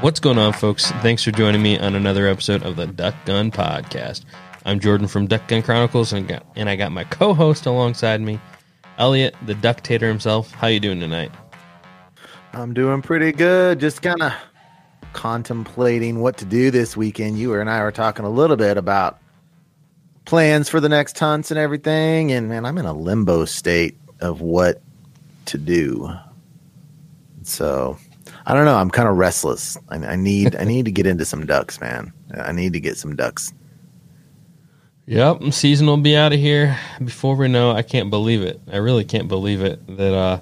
What's going on, folks? Thanks for joining me on another episode of the Duck Gun Podcast. I'm Jordan from Duck Gun Chronicles, and, got, and I got my co-host alongside me, Elliott, the Ducktator himself. How you doing tonight? I'm doing pretty good. Just kind of contemplating what to do this weekend. You and I were talking a little bit about plans for the next hunts and everything, and man, I'm in a limbo state of what to do. So I don't know. I'm kind of restless. I, I need I need to get into some ducks, man. I need to get some ducks. Yep, season will be out of here before we know. I can't believe it. I really can't believe it that uh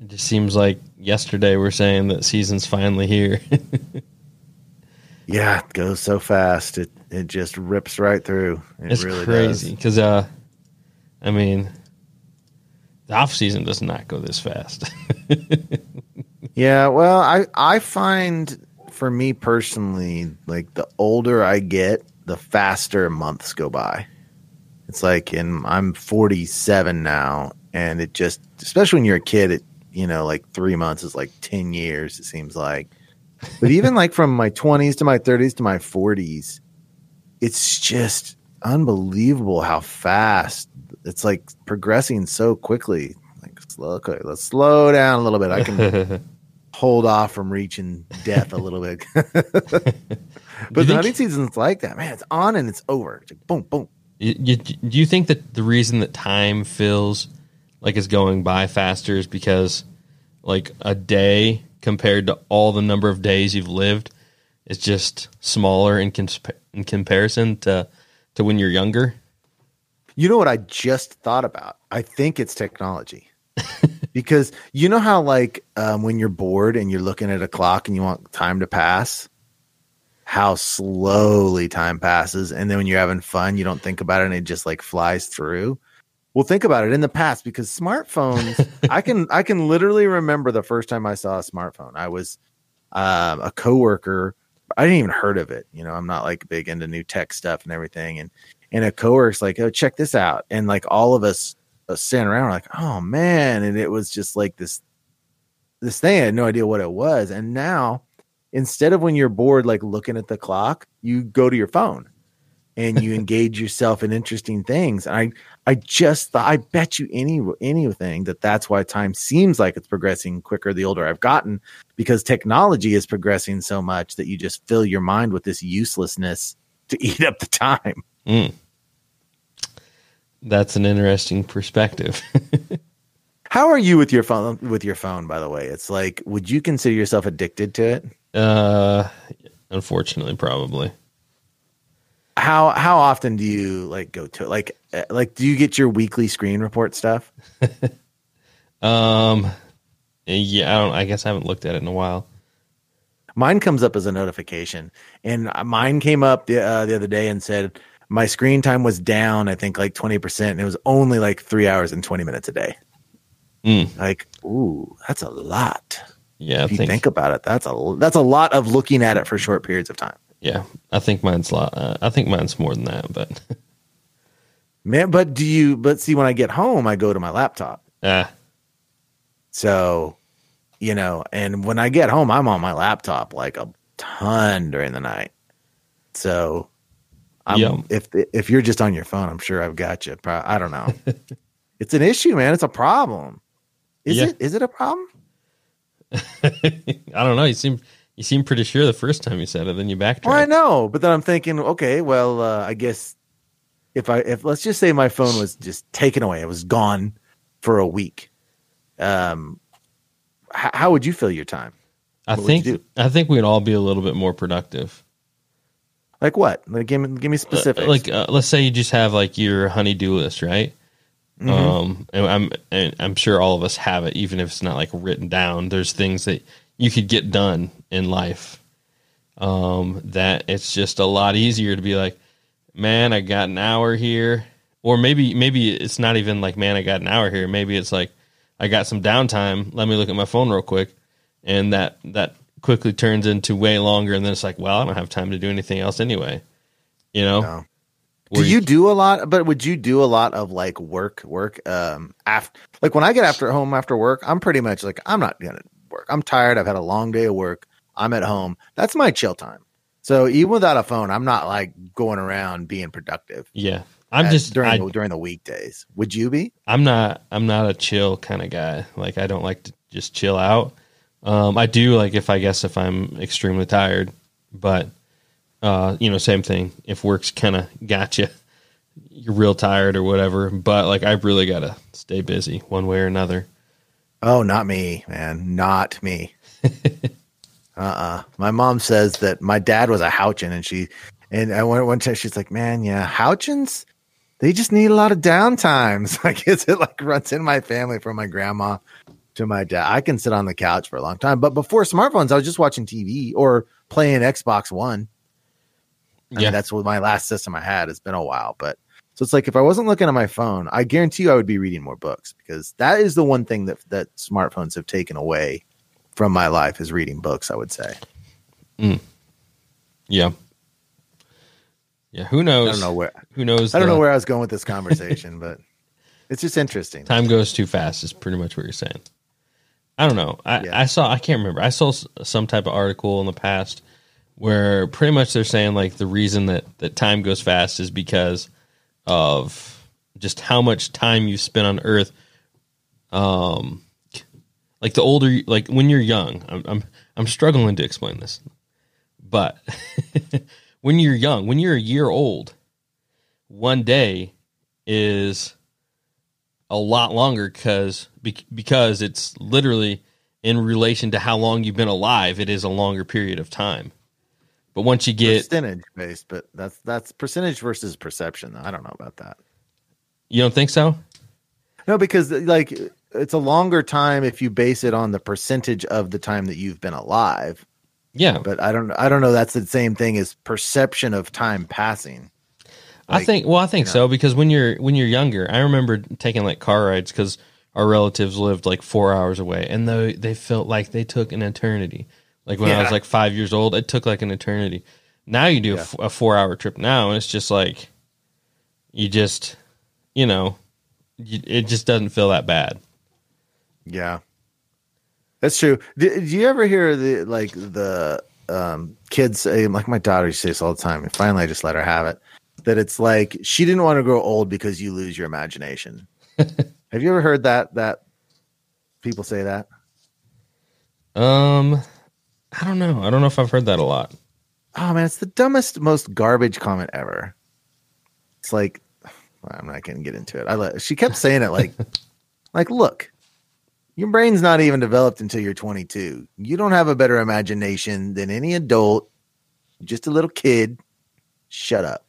it just seems like yesterday we're saying that season's finally here. yeah, it goes so fast. It it just rips right through. It it's really crazy because uh, I mean, the off season does not go this fast. Yeah, well, I I find for me personally, like the older I get, the faster months go by. It's like, and I'm 47 now, and it just, especially when you're a kid, it you know, like three months is like 10 years. It seems like, but even like from my 20s to my 30s to my 40s, it's just unbelievable how fast it's like progressing so quickly. Like, slow, okay, let's slow down a little bit. I can hold off from reaching death a little bit. but the hunting season's like that, man. It's on and it's over. It's like boom, boom. You, you, do you think that the reason that time feels like it's going by faster is because like a day compared to all the number of days you've lived is just smaller in, consp- in comparison to to when you're younger? You know what I just thought about? I think it's technology because you know how like um, when you're bored and you're looking at a clock and you want time to pass how slowly time passes and then when you're having fun you don't think about it and it just like flies through? Well think about it. In the past because smartphones i can i can literally remember the first time i saw a smartphone. I was um, a coworker. I didn't even heard of it you know? I'm not like big into new tech stuff and everything. And and a coworker's like oh check this out. And like all of us uh, standing around like, oh man, and it was just like this this thing. I had no idea what it was, and now instead of when you're bored, like looking at the clock, you go to your phone and you engage yourself in interesting things. And I I just thought I bet you any anything that that's why time seems like it's progressing quicker the older I've gotten because technology is progressing so much that you just fill your mind with this uselessness to eat up the time. Mm. That's an interesting perspective. How are you with your phone? With your phone, by the way, it's like, would you consider yourself addicted to it? Uh, unfortunately, probably. How how often do you like go to? Like uh, like do you get your weekly screen report stuff? um, yeah, I don't. I guess I haven't looked at it in a while. Mine comes up as a notification, and mine came up the uh, the other day and said my screen time was down, I think like 20%, and it was only like three hours and 20 minutes a day. Mm. Like, ooh, that's a lot. Yeah. If you think, think, about it, that's a, that's a lot of looking at it for short periods of time. Yeah. I think mine's a lot. Uh, I think mine's more than that, but. Man, but do you, but see, when I get home, I go to my laptop. Ah. So, you know, and when I get home, I'm on my laptop like a ton during the night. So I'm, yep. If if you're just on your phone, I'm sure I've got you. I don't know. it's an issue, man. It's a problem. Is yeah. it? Is it a problem? I don't know. You seem you seem pretty sure the first time you said it, then you backtracked. Well, I know, but then I'm thinking, okay, well, uh, I guess if I if let's just say my phone was just taken away, it was gone for a week. Um, h- how would you fill your time? I what think I think we'd all be a little bit more productive. Like what? Like give me give me uh, specifics. Uh, like uh, let's say you just have like your honeydew list, right? Mm-hmm. Um, and I'm and I'm sure all of us have it, even if it's not like written down. There's things that you could get done in life, um, that it's just a lot easier to be like, man, I got an hour here, or maybe maybe it's not even like, man, I got an hour here. Maybe it's like, I got some downtime. Let me look at my phone real quick, and that that quickly turns into way longer, and then it's like, well, I don't have time to do anything else anyway. You know? No. Do you do a lot? But would you do a lot of like work, work? Um, after like when I get after home after work, I'm pretty much like I'm not gonna work. I'm tired. I've had a long day of work. I'm at home. That's my chill time. So even without a phone, I'm not like going around being productive. Yeah, I'm just during I, the, during the weekdays. Would you be? I'm not. I'm not a chill kind of guy. Like I don't like to just chill out. Um, I do like if I guess if I'm extremely tired, but uh, you know, same thing. If work's kind of got you, you're real tired or whatever. But like I really gotta stay busy one way or another. Oh, not me, man. Not me. uh-uh. My mom says that my dad was a Houchin and she and I went one time she's like, Man, yeah, Houchins, they just need a lot of downtimes. I guess it like runs in my family from my grandma to my dad. I can sit on the couch for a long time. But before smartphones, I was just watching TV or playing Xbox One. I yeah, mean, that's what my last system I had. It's been a while, but so it's like if I wasn't looking at my phone, I guarantee you I would be reading more books because that is the one thing that that smartphones have taken away from my life is reading books. I would say. Mm. yeah, yeah. Who knows? I don't know where Who knows? I don't the- know where I was going with this conversation, but it's just interesting. time goes too fast. Is pretty much what you're saying. I don't know. I, Yeah. I saw. I can't remember. I saw some type of article in the past where pretty much they're saying like the reason that that time goes fast is because of just how much time you spend on Earth. Um, like the older, like when you're young, I'm I'm, I'm struggling to explain this, but when you're young, when you're a year old, one day is a lot longer because because it's literally in relation to how long you've been alive. It is a longer period of time. But once you get, percentage based, but that's that's percentage versus perception. I don't know about that. you don't think so? No, because like it's a longer time if you base it on the percentage of the time that you've been alive. Yeah, But I don't I don't know that's the same thing as perception of time passing. I think. Well, I think you know. so because when you're when you're younger, I remember taking like car rides because our relatives lived like four hours away, and they they felt like they took an eternity. Like when I was like five years old, it took like an eternity. Now you do a Yeah. f- a four hour trip now, and it's just like you just you know you, it just doesn't feel that bad. Yeah, that's true. Do, do you ever hear the like the um, kids say, like my daughter used to say this all the time, and finally I just let her have it. That it's like she didn't want to grow old because you lose your imagination. Have you ever heard that? That people say that. Um, I don't know. I don't know if I've heard that a lot. Oh man, it's the dumbest, most garbage comment ever. It's like I'm not gonna get into it. I let she kept saying it like, like look, your brain's not even developed until you're 22. You don't have a better imagination than any adult. You're just a little kid. Shut up.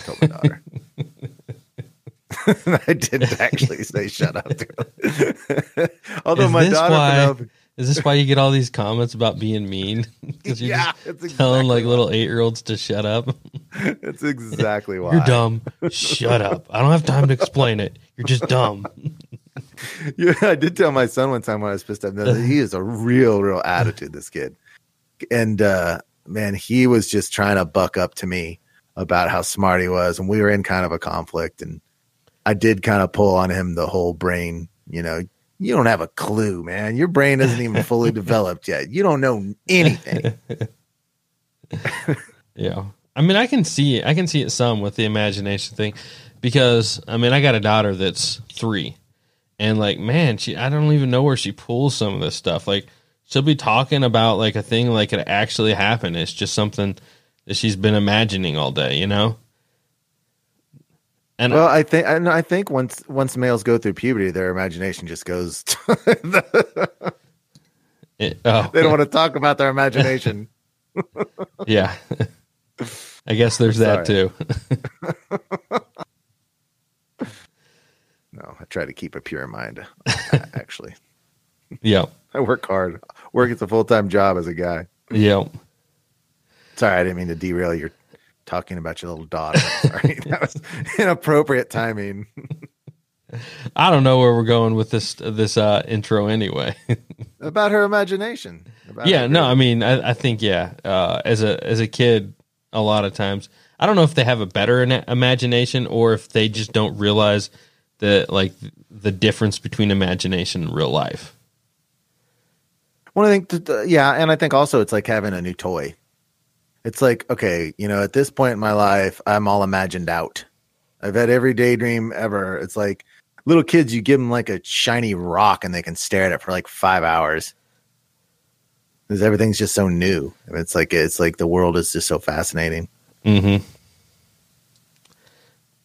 So I told my daughter. I didn't actually say shut up. Although Is my daughter, why- Penelope- Is this why you get all these comments about being mean? Because you're yeah, just it's telling exactly like little eight year olds to shut up. That's exactly why. You're dumb. Shut up. I don't have time to explain it. You're just dumb. Yeah, I did tell my son one time when I was pissed off. that He is a real, real attitude. This kid, and uh, man, he was just trying to buck up to me about how smart he was, and we were in kind of a conflict. And I did kind of pull on him the whole brain. You know, you don't have a clue, man. Your brain isn't even fully developed yet. You don't know anything. Yeah. I mean, I can see it. I can see it some with the imagination thing because, I mean, I got a daughter that's three. And, like, man, she, I don't even know where she pulls some of this stuff. Like, she'll be talking about, like, a thing like it actually happened. It's just something that she's been imagining all day, you know? And Well, I think and I think once once males go through puberty, their imagination just goes. it, eh, oh, they don't want to talk about their imagination. yeah. I guess there's that Sorry. too. No, I try to keep a pure mind. Actually, yeah. I work hard. Work is a full time job as a guy. Yeah. Sorry, I didn't mean to derail your talking about your little daughter. Sorry, that was inappropriate timing. I don't know where we're going with this this uh, intro anyway. about her imagination. About yeah, her no, I mean, I, I think yeah. Uh, as a as a kid, a lot of times, I don't know if they have a better ina- imagination or if they just don't realize the like the difference between imagination and real life. Well, I think, that, uh, yeah, and I think also it's like having a new toy. It's like, okay, you know, at this point in my life, I'm all imagined out. I've had every daydream ever. It's like little kids, you give them like a shiny rock and they can stare at it for like five hours. Because everything's just so new. It's like it's like the world is just so fascinating. Mm-hmm.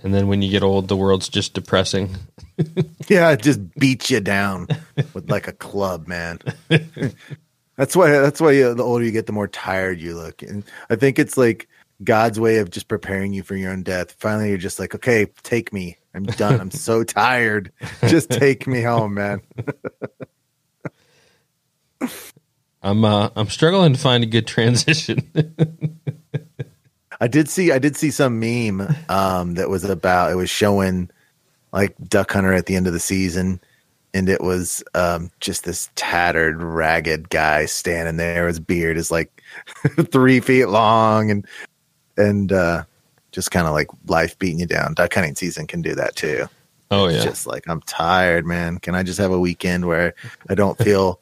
And then when you get old, the world's just depressing. Yeah, it just beats you down with like a club, man. that's why. That's why the older you get, the more tired you look. And I think it's like God's way of just preparing you for your own death. Finally, you're just like, okay, take me. I'm done. I'm so tired. Just take me home, man. I'm uh, I'm struggling to find a good transition. I did see. I did see some meme um, that was about. It was showing like Duck Hunter at the end of the season, and it was um, just this tattered, ragged guy standing there. His beard is like three feet long, and and uh, just kind of like life beating you down. Duck hunting season can do that too. oh It's yeah, just like I'm tired, man. Can I just have a weekend where I don't feel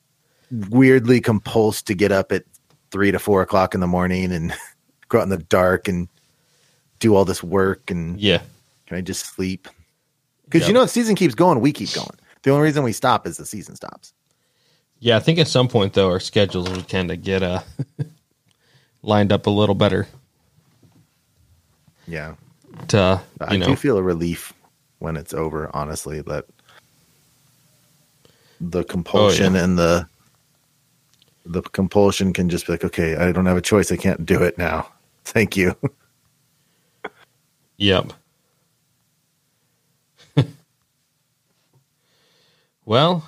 weirdly compulsed to get up at three to four o'clock in the morning and go out in the dark and do all this work and yeah, can I just sleep? Because Yep. you know, the season keeps going, we keep going. The only reason we stop is the season stops. yeah. I think at some point though, our schedules would kind of get uh lined up a little better. Yeah, To I you know, do feel a relief when it's over. Honestly, that the compulsion and the the compulsion can just be like, okay, I don't have a choice. I can't do it now. Thank you. Yep. Well,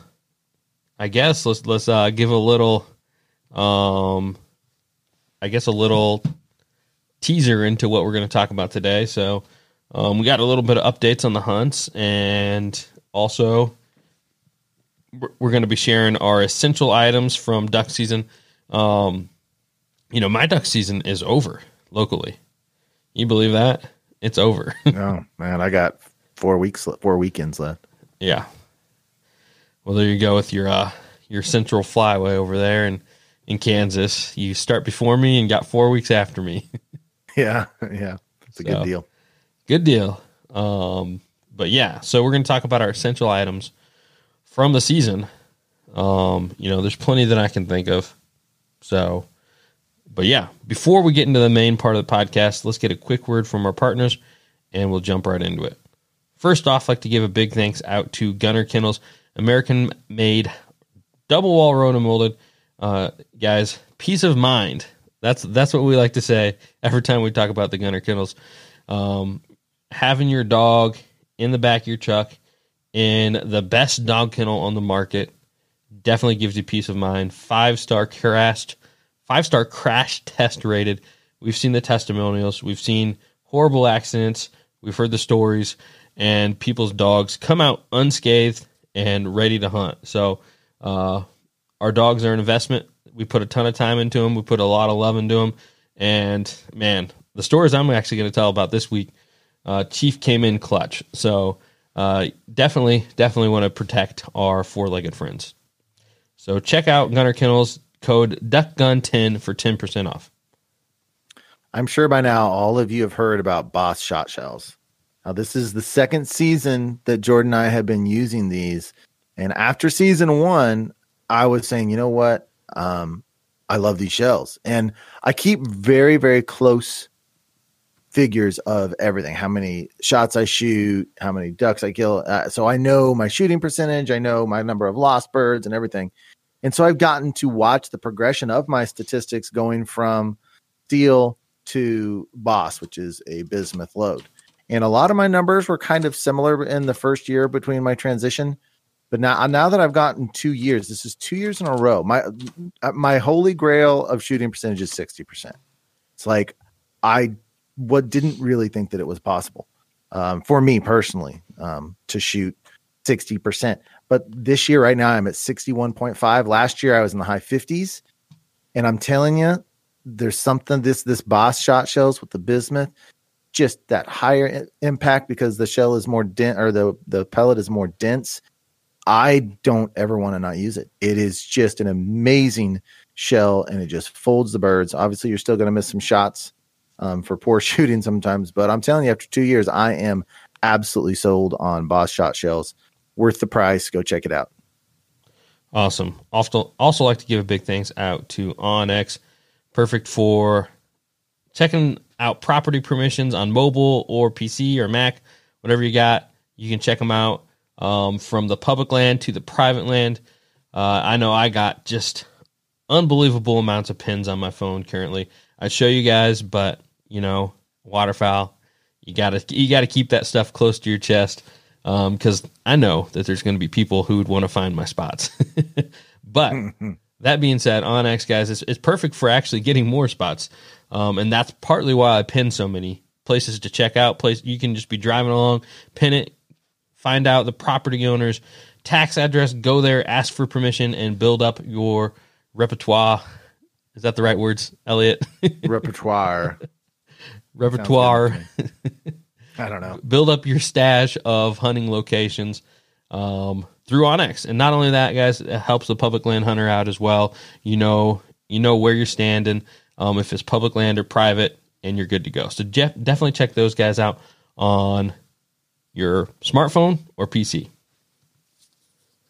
I guess let's let's uh, give a little, um, I guess a little teaser into what we're going to talk about today. So, um, we got a little bit of updates on the hunts, and also we're, going to be sharing our essential items from duck season. Um, you know, my duck season is over locally. You believe that? It's over. oh man, I got four weeks, four weekends left. yeah. Well, there you go with your uh your central flyway over there in in Kansas. You start before me and got 4 weeks after me. Yeah, yeah, it's a So- good deal. Good deal. Um but yeah, so we're going to talk about our essential items from the season. Um, you know, there's plenty that I can think of. So, but yeah, before we get into the main part of the podcast, let's get a quick word from our partners and we'll jump right into it. First off, I'd like to give a big thanks out to Gunner Kennels, American made double wall rotomolded. Uh, guys, peace of mind. That's that's what we like to say every time we talk about the Gunner Kennels. Um, having your dog in the back of your truck in the best dog kennel on the market definitely gives you peace of mind. Five star crashed, five star crash test rated. We've seen the testimonials. We've seen horrible accidents. We've heard the stories, and people's dogs come out unscathed and ready to hunt. So, uh, our dogs are an investment. We put a ton of time into them. We put a lot of love into them. And man, the stories I'm actually going to tell about this week, uh, Chief came in clutch. So uh, definitely, definitely want to protect our four-legged friends. So check out Gunner Kennels code DuckGun10 for 10% off. I'm sure by now all of you have heard about Boss shot shells. Now, this is the second season that Jordan and I have been using these. And after season one, I was saying, you know what? Um, I love these shells. And I keep very, very close figures of everything how many shots I shoot, how many ducks I kill. Uh, so I know my shooting percentage, I know my number of lost birds and everything. And so I've gotten to watch the progression of my statistics going from steel to boss, which is a bismuth load. And a lot of my numbers were kind of similar in the first year between my transition. But now, now that I've gotten two years, this is two years in a row. My my holy grail of shooting percentage is sixty percent. It's like I what didn't really think that it was possible um, for me personally um, to shoot 60%. But this year, right now, I'm at 61.5. Last year, I was in the high 50s. And I'm telling you, there's something this this boss shot shells with the bismuth just that higher impact because the shell is more dense or the the pellet is more dense i don't ever want to not use it. It is just an amazing shell and it just folds the birds. Obviously you're still going to miss some shots um, for poor shooting sometimes but i'm telling you after two years i am absolutely sold on boss shot shells. Worth the price. Go check it out. Awesome. Also also like to give a big thanks out to onX perfect for checking out property permissions on mobile or PC or Mac, whatever you got. You can check them out um, from the public land to the private land. Uh, I know I got just unbelievable amounts of pins on my phone currently. I'd show you guys, but you know, waterfowl, you gotta you gotta keep that stuff close to your chest because um, I know that there's going to be people who would want to find my spots. but that being said, onX guys, it's, it's perfect for actually getting more spots, um, and that's partly why I pin so many places to check out. Place you can just be driving along, pin it, find out the property owner's tax address, go there, ask for permission, and build up your repertoire. Is that the right words, Elliott? repertoire. repertoire. I don't know. Build up your stash of hunting locations. Um, through onX. And not only that, guys, it helps the public land hunter out as well. You know, you know where you're standing, um, if it's public land or private, and you're good to go. So Jeff, definitely check those guys out on your smartphone or PC.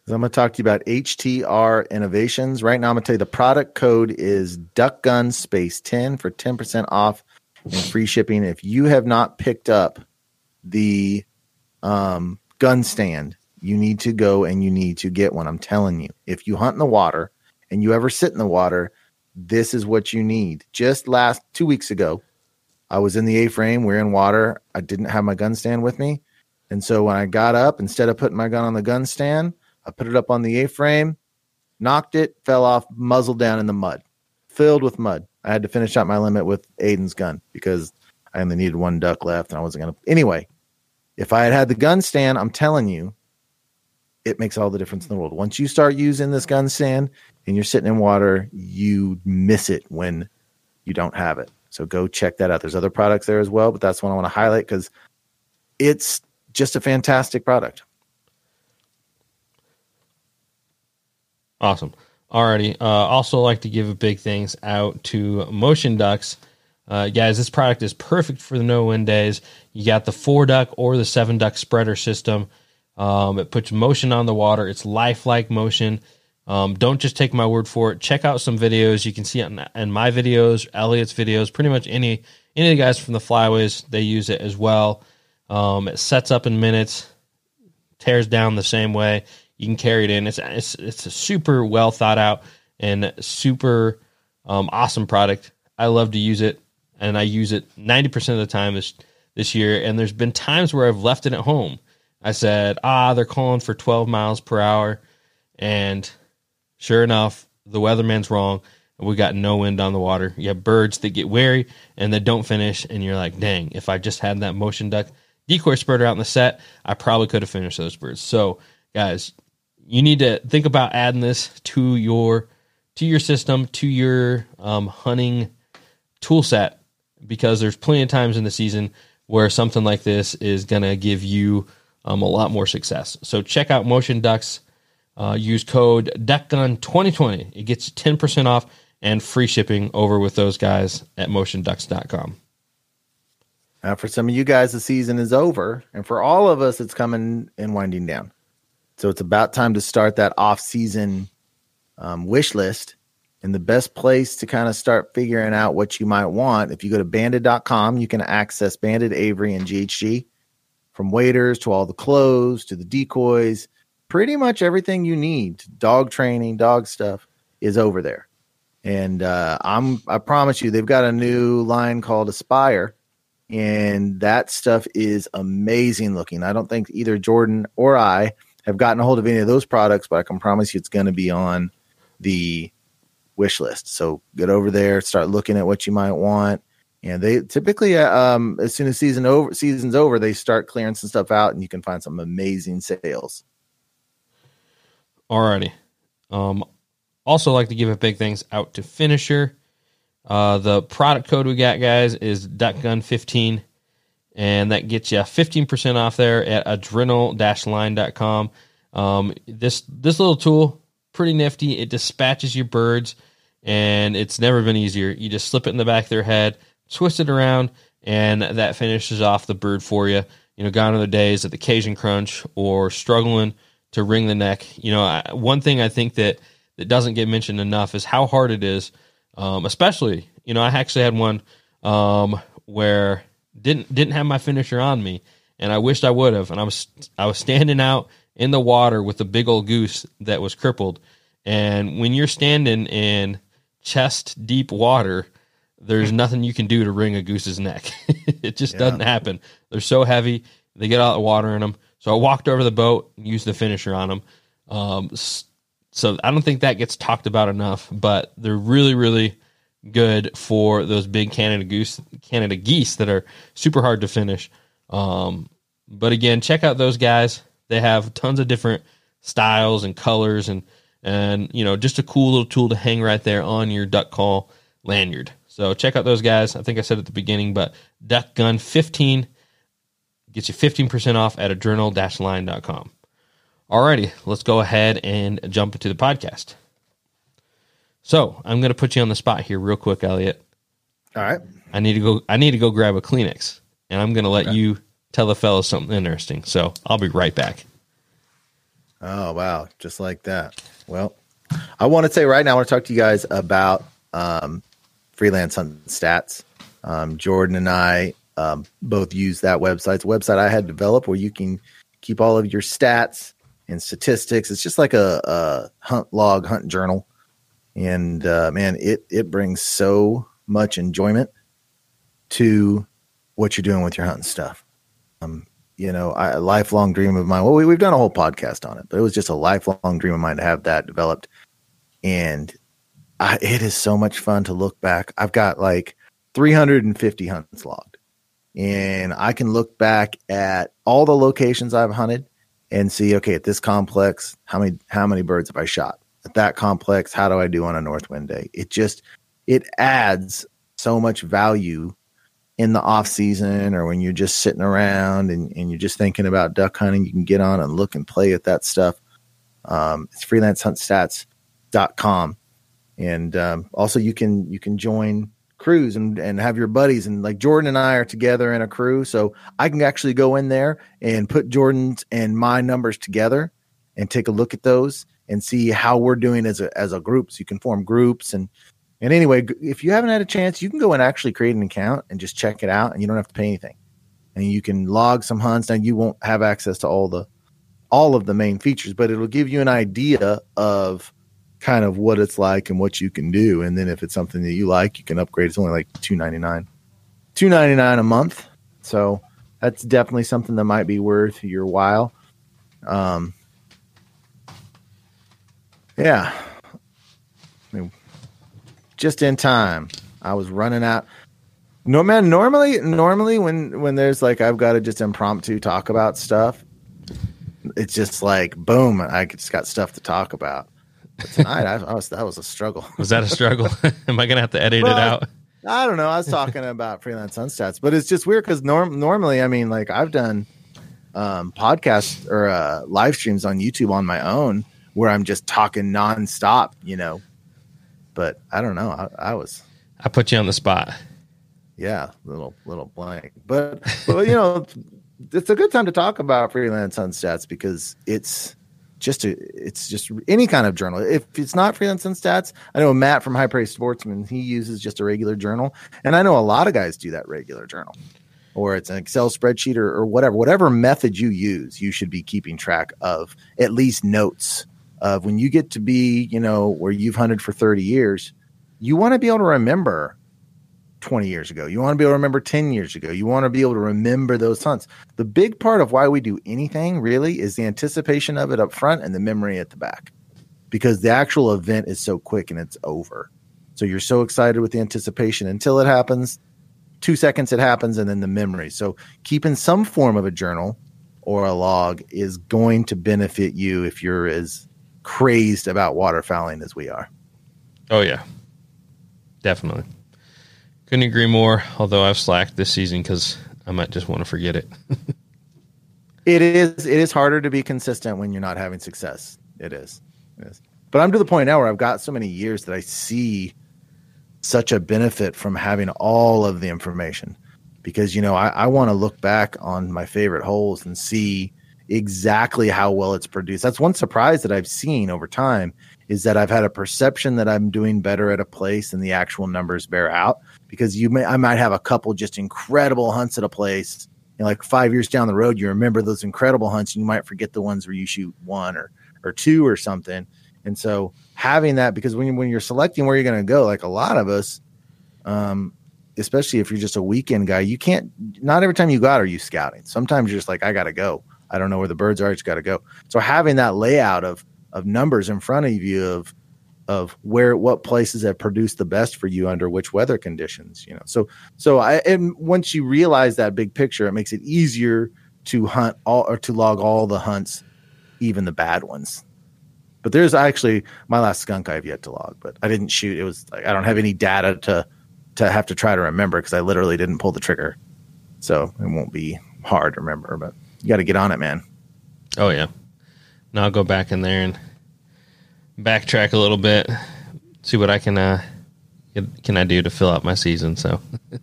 I'm going to talk to you about HTR Innovations. Right now, I'm going to tell you the product code is Duck Gun Space 10 for 10% off and free shipping. If you have not picked up the um, gun stand you need to go and you need to get one. I'm telling you, if you hunt in the water and you ever sit in the water, this is what you need. Just last two weeks ago, I was in the A frame. We're in water. I didn't have my gun stand with me. And so when I got up, instead of putting my gun on the gun stand, I put it up on the A frame, knocked it, fell off, muzzled down in the mud, filled with mud. I had to finish out my limit with Aiden's gun because I only needed one duck left and I wasn't going to. Anyway, if I had had the gun stand, I'm telling you, it makes all the difference in the world. Once you start using this gun stand and you're sitting in water, you miss it when you don't have it. So go check that out. There's other products there as well, but that's one I want to highlight because it's just a fantastic product. Awesome. Alrighty. Uh, also, like to give a big thanks out to Motion Ducks. Uh, guys, this product is perfect for the no wind days. You got the four duck or the seven duck spreader system. Um, it puts motion on the water. It's lifelike motion. Um, don't just take my word for it. Check out some videos. You can see it in, in, my videos, Elliott's videos, pretty much any any of the guys from the flyways. They use it as well. Um, it sets up in minutes, tears down the same way. You can carry it in. It's it's it's a super well thought out and super um, awesome product. I love to use it, and I use it ninety percent of the time this this year. And there's been times where I've left it at home I said, ah, they're calling for 12 miles per hour. And sure enough, the weatherman's wrong. And we got no wind on the water. You have birds that get wary and that don't finish. And you're like, dang, if I just had that motion duck decoy spreader out in the set, I probably could have finished those birds. So, guys, you need to think about adding this to your to your system, to your um, hunting tool set, because there's plenty of times in the season where something like this is going to give you um, a lot more success. So check out Motion Ducks. Uh, use code DuckGun2020. It gets 10% off and free shipping over with those guys at motionducks.com. Now, for some of you guys, the season is over, and for all of us, it's coming and winding down. So it's about time to start that off-season um, wish list. And the best place to kind of start figuring out what you might want, if you go to banded.com, you can access Banded, Avery, and GHG from waders to all the clothes to the decoys, pretty much everything you need, dog training, dog stuff is over there. And uh, I'm I promise you, they've got a new line called Aspire, and that stuff is amazing looking. I don't think either Jordan or I have gotten a hold of any of those products, but I can promise you it's going to be on the wish list. So get over there, start looking at what you might want. And they typically, uh, um, as soon as season over, season's over, they start clearing some stuff out, and you can find some amazing sales. Alrighty. Um, also like to give a big thanks out to Finisher. Uh, the product code we got, guys, is duckgun15, and that gets you 15% off there at adrenal-line.com. Um, this this little tool, pretty nifty. It dispatches your birds, and it's never been easier. You just slip it in the back of their head, twist it around, and that finishes off the bird for you. You know, gone are the days of the Cajun crunch or struggling to wring the neck. You know, I, one thing I think that that doesn't get mentioned enough is how hard it is, um, especially. You know, I actually had one um, where didn't didn't have my finisher on me, and I wished I would have. And I was I was standing out in the water with a big old goose that was crippled. And when you're standing in chest deep water, there's nothing you can do to wring a goose's neck. it just yeah. doesn't happen. They're so heavy. They get all the water in them. So I walked over the boat and used the finisher on them. Um, so I don't think that gets talked about enough, but they're really, really good for those big Canada goose, Canada geese that are super hard to finish. Um, but again, check out those guys. They have tons of different styles and colors and and you know just a cool little tool to hang right there on your duck call lanyard. So check out those guys. I think I said at the beginning, but Duck Gun 15 gets you 15% off at adrenal-line.com. Alrighty, let's go ahead and jump into the podcast. So I'm going to put you on the spot here real quick, Elliott. All right. I need to go. I need to go grab a Kleenex, and I'm going to let okay. you tell the fellas something interesting. So I'll be right back. Oh, wow. Just like that. Well, I want to say right now, I want to talk to you guys about um, freelance hunting stats. Um, Jordan and I um, both use that website. It's a website I had developed where you can keep all of your stats and statistics. It's just like a, a hunt log, hunt journal. And uh, man, it, it brings so much enjoyment to what you're doing with your hunting stuff. Um, you know, I, a lifelong dream of mine. Well, we, we've done a whole podcast on it, but it was just a lifelong dream of mine to have that developed. And I, it is so much fun to look back. I've got like 350 hunts logged, and I can look back at all the locations I've hunted and see, okay, at this complex, how many how many birds have I shot? At that complex, how do I do on a north wind day? It just it adds so much value in the off season or when you're just sitting around and, and you're just thinking about duck hunting, you can get on and look and play at that stuff. Um, it's freelancehuntstats.com. And um, also you can you can join crews and, and have your buddies and like Jordan and I are together in a crew. So I can actually go in there and put Jordan's and my numbers together and take a look at those and see how we're doing as a as a group. So you can form groups and and anyway, if you haven't had a chance, you can go and actually create an account and just check it out, and you don't have to pay anything. And you can log some hunts. Now you won't have access to all the all of the main features, but it'll give you an idea of kind of what it's like and what you can do. And then if it's something that you like, you can upgrade. It's only like two ninety nine, two ninety nine a month. So that's definitely something that might be worth your while. Um, yeah, just in time. I was running out. No man, normally normally when when there's like I've got to just impromptu talk about stuff, it's just like boom, I just got stuff to talk about. But tonight I, I was that was a struggle. Was that a struggle? Am I gonna have to edit well, it out? I don't know. I was talking about freelance hunt stats, but it's just weird because norm normally I mean like I've done um podcasts or uh live streams on YouTube on my own where I'm just talking nonstop, you know, but I don't know. I, I was. I put you on the spot. Yeah, little little blank, but but you know, it's a good time to talk about freelance hunt stats because it's just a it's just any kind of journal. If it's not freelance hunt stats, I know Matt from High Praise Sportsman he uses just a regular journal, and I know a lot of guys do that regular journal, or it's an Excel spreadsheet or, or whatever. Whatever method you use, you should be keeping track of at least notes of when you get to be, you know, where you've hunted for 30 years, you want to be able to remember 20 years ago. You want to be able to remember 10 years ago. You want to be able to remember those hunts. The big part of why we do anything really is the anticipation of it up front and the memory at the back because the actual event is so quick and it's over. So you're so excited with the anticipation until it happens. two seconds it happens, and then the memory. So keeping some form of a journal or a log is going to benefit you if you're as crazed about waterfowling as we are. Oh yeah, definitely. Couldn't agree more. Although I've slacked this season because I might just want to forget it. it is. It is harder to be consistent when you're not having success. It is. It is. But I'm to the point now where I've got so many years that I see such a benefit from having all of the information because you know I, I want to look back on my favorite holes and see exactly how well it's produced. That's one surprise that I've seen over time is that I've had a perception that I'm doing better at a place than the actual numbers bear out. Because you may I might have a couple just incredible hunts at a place. And like five years down the road, you remember those incredible hunts and you might forget the ones where you shoot one or or two or something. And so having that because when you, when you're selecting where you're going to go, like a lot of us, um, especially if you're just a weekend guy, you can't. Not every time you go out are you scouting. Sometimes you're just like, I got to go. I don't know where the birds are. I just got to go. So having that layout of of numbers in front of you of of where what places have produced the best for you under which weather conditions you know so so i and once you realize that big picture it makes it easier to hunt all or to log all the hunts even the bad ones but there's actually my last skunk I've yet to log, but I didn't shoot. It was like I don't have any data to to have to try to remember because I literally didn't pull the trigger. So it won't be hard to remember, but you got to get on it, man. Oh yeah. Now I'll go back in there and backtrack a little bit, see what I can uh can I do to fill out my season. So,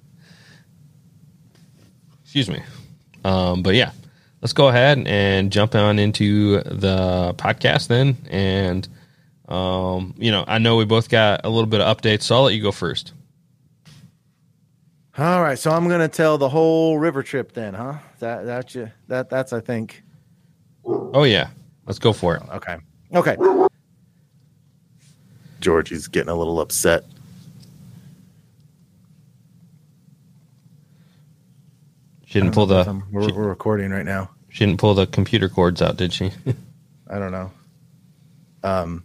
excuse me. Um, but yeah, let's go ahead and jump on into the podcast then. And, um, you know, I know we both got a little bit of updates, so I'll let you go first. All right, so I'm gonna tell the whole river trip then, huh? That that you that that's I think. Oh yeah, let's go for it. Okay, okay. Georgie's getting a little upset. She didn't pull the. We're, she, we're recording right now. She didn't pull the computer cords out, did she? I don't know. Um.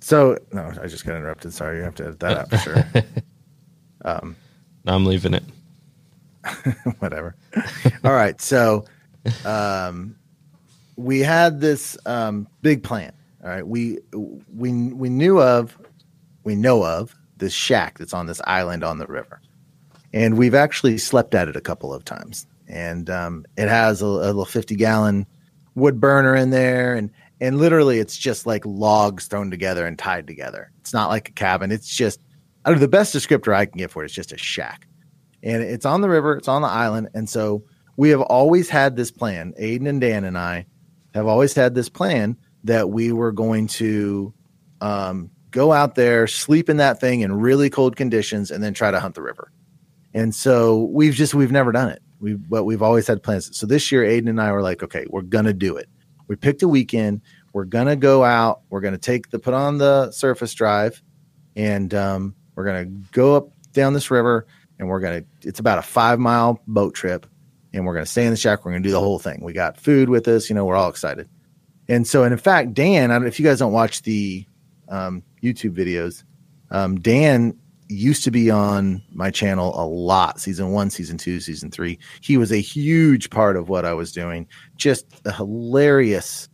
So no, I just got interrupted. Sorry, you have to edit that out for sure. um, I'm leaving it. whatever. All right, so um, we had this um, big plan. All right, we we we knew of, we know of this shack that's on this island on the river and we've actually slept at it a couple of times. And um, it has a, a little fifty gallon wood burner in there, and and literally it's just like logs thrown together and tied together. It's not like a cabin. It's just don't know, the best descriptor I can get for it, it is just a shack, and it's on the river. It's on the island, and so we have always had this plan. Aiden and Dan and I have always had this plan that we were going to um, go out there, sleep in that thing in really cold conditions, and then try to hunt the river. And so we've just we've never done it. We but we've always had plans. So this year, Aiden and I were like, okay, we're gonna do it. We picked a weekend. We're gonna go out. We're gonna take the put on the surface drive, and um, we're gonna go up down this river, and we're gonna. It's about a five mile boat trip, and we're gonna stay in the shack. We're gonna do the whole thing. We got food with us. You know, we're all excited. And so, and in fact, Dan, I don't, if you guys don't watch the um, YouTube videos, um, Dan used to be on my channel a lot season one season two season three. He was a huge part of what i was doing. Just a hilarious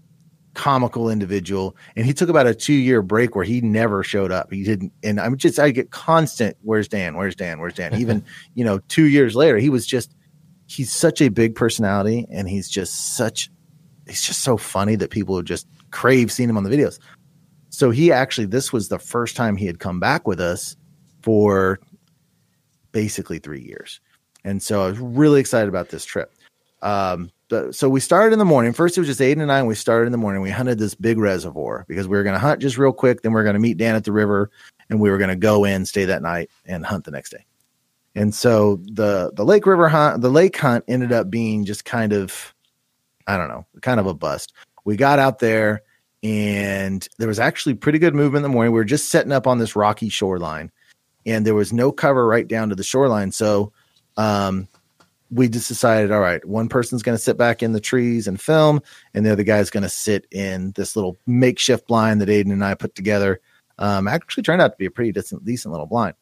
comical individual. And he took about a two year break where he never showed up. He didn't and i'm just i get constant where's dan? Where's dan? Where's dan? Even you know two years later he was just he's such a big personality and he's just such he's just so funny that people just crave seeing him on the videos so he actually this was the first time he had come back with us for basically three years. And so I was really excited about this trip. Um, so we started in the morning. First, it was just Aiden and and we started in the morning. We hunted this big reservoir because we were going to hunt just real quick. Then we are going to meet Dan at the river, and we were going to go in, stay that night, and hunt the next day. And so the the lake river hunt, the lake hunt ended up being just kind of, I don't know, kind of a bust. We got out there, and there was actually pretty good movement in the morning. We were just setting up on this rocky shoreline, and there was no cover right down to the shoreline. So um, we just decided, all right, one person's going to sit back in the trees and film, and the other guy's going to sit in this little makeshift blind that Aiden and I put together. Um, actually turned out to be a pretty decent, decent little blind.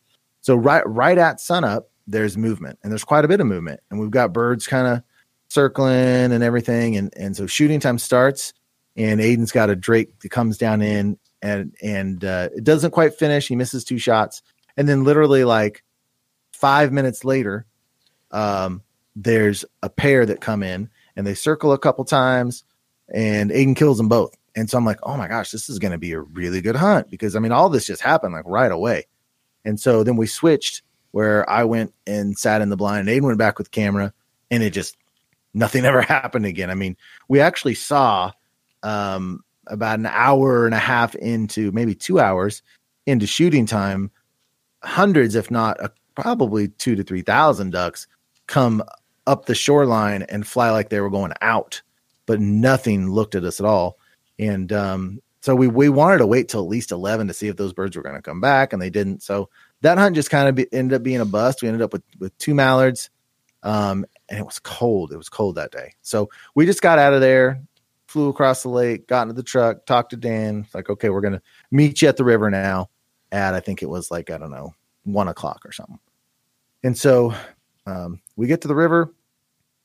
So right, right at sunup, there's movement and there's quite a bit of movement and we've got birds kind of circling and everything and and so shooting time starts and Aiden's got a drake that comes down in and and uh, it doesn't quite finish he misses two shots and then literally like five minutes later um, there's a pair that come in and they circle a couple times and Aiden kills them both and so I'm like, oh my gosh, this is going to be a really good hunt because I mean, all this just happened like right away. And so then we switched where I went and sat in the blind and Aiden went back with camera and it just, nothing ever happened again. I mean, we actually saw um, about an hour and a half into maybe two hours into shooting time, hundreds, if not uh, probably two to 3,000 ducks come up the shoreline and fly like they were going out, but nothing looked at us at all. And um, so we we wanted to wait till at least eleven to see if those birds were going to come back, and they didn't. So that hunt just kind of ended up being a bust. We ended up with with two mallards, um, and it was cold. It was cold that day. So we just got out of there, flew across the lake, got into the truck, talked to Dan. Like, okay, we're gonna meet you at the river now. At I think it was like I don't know one o'clock or something. And so um, we get to the river,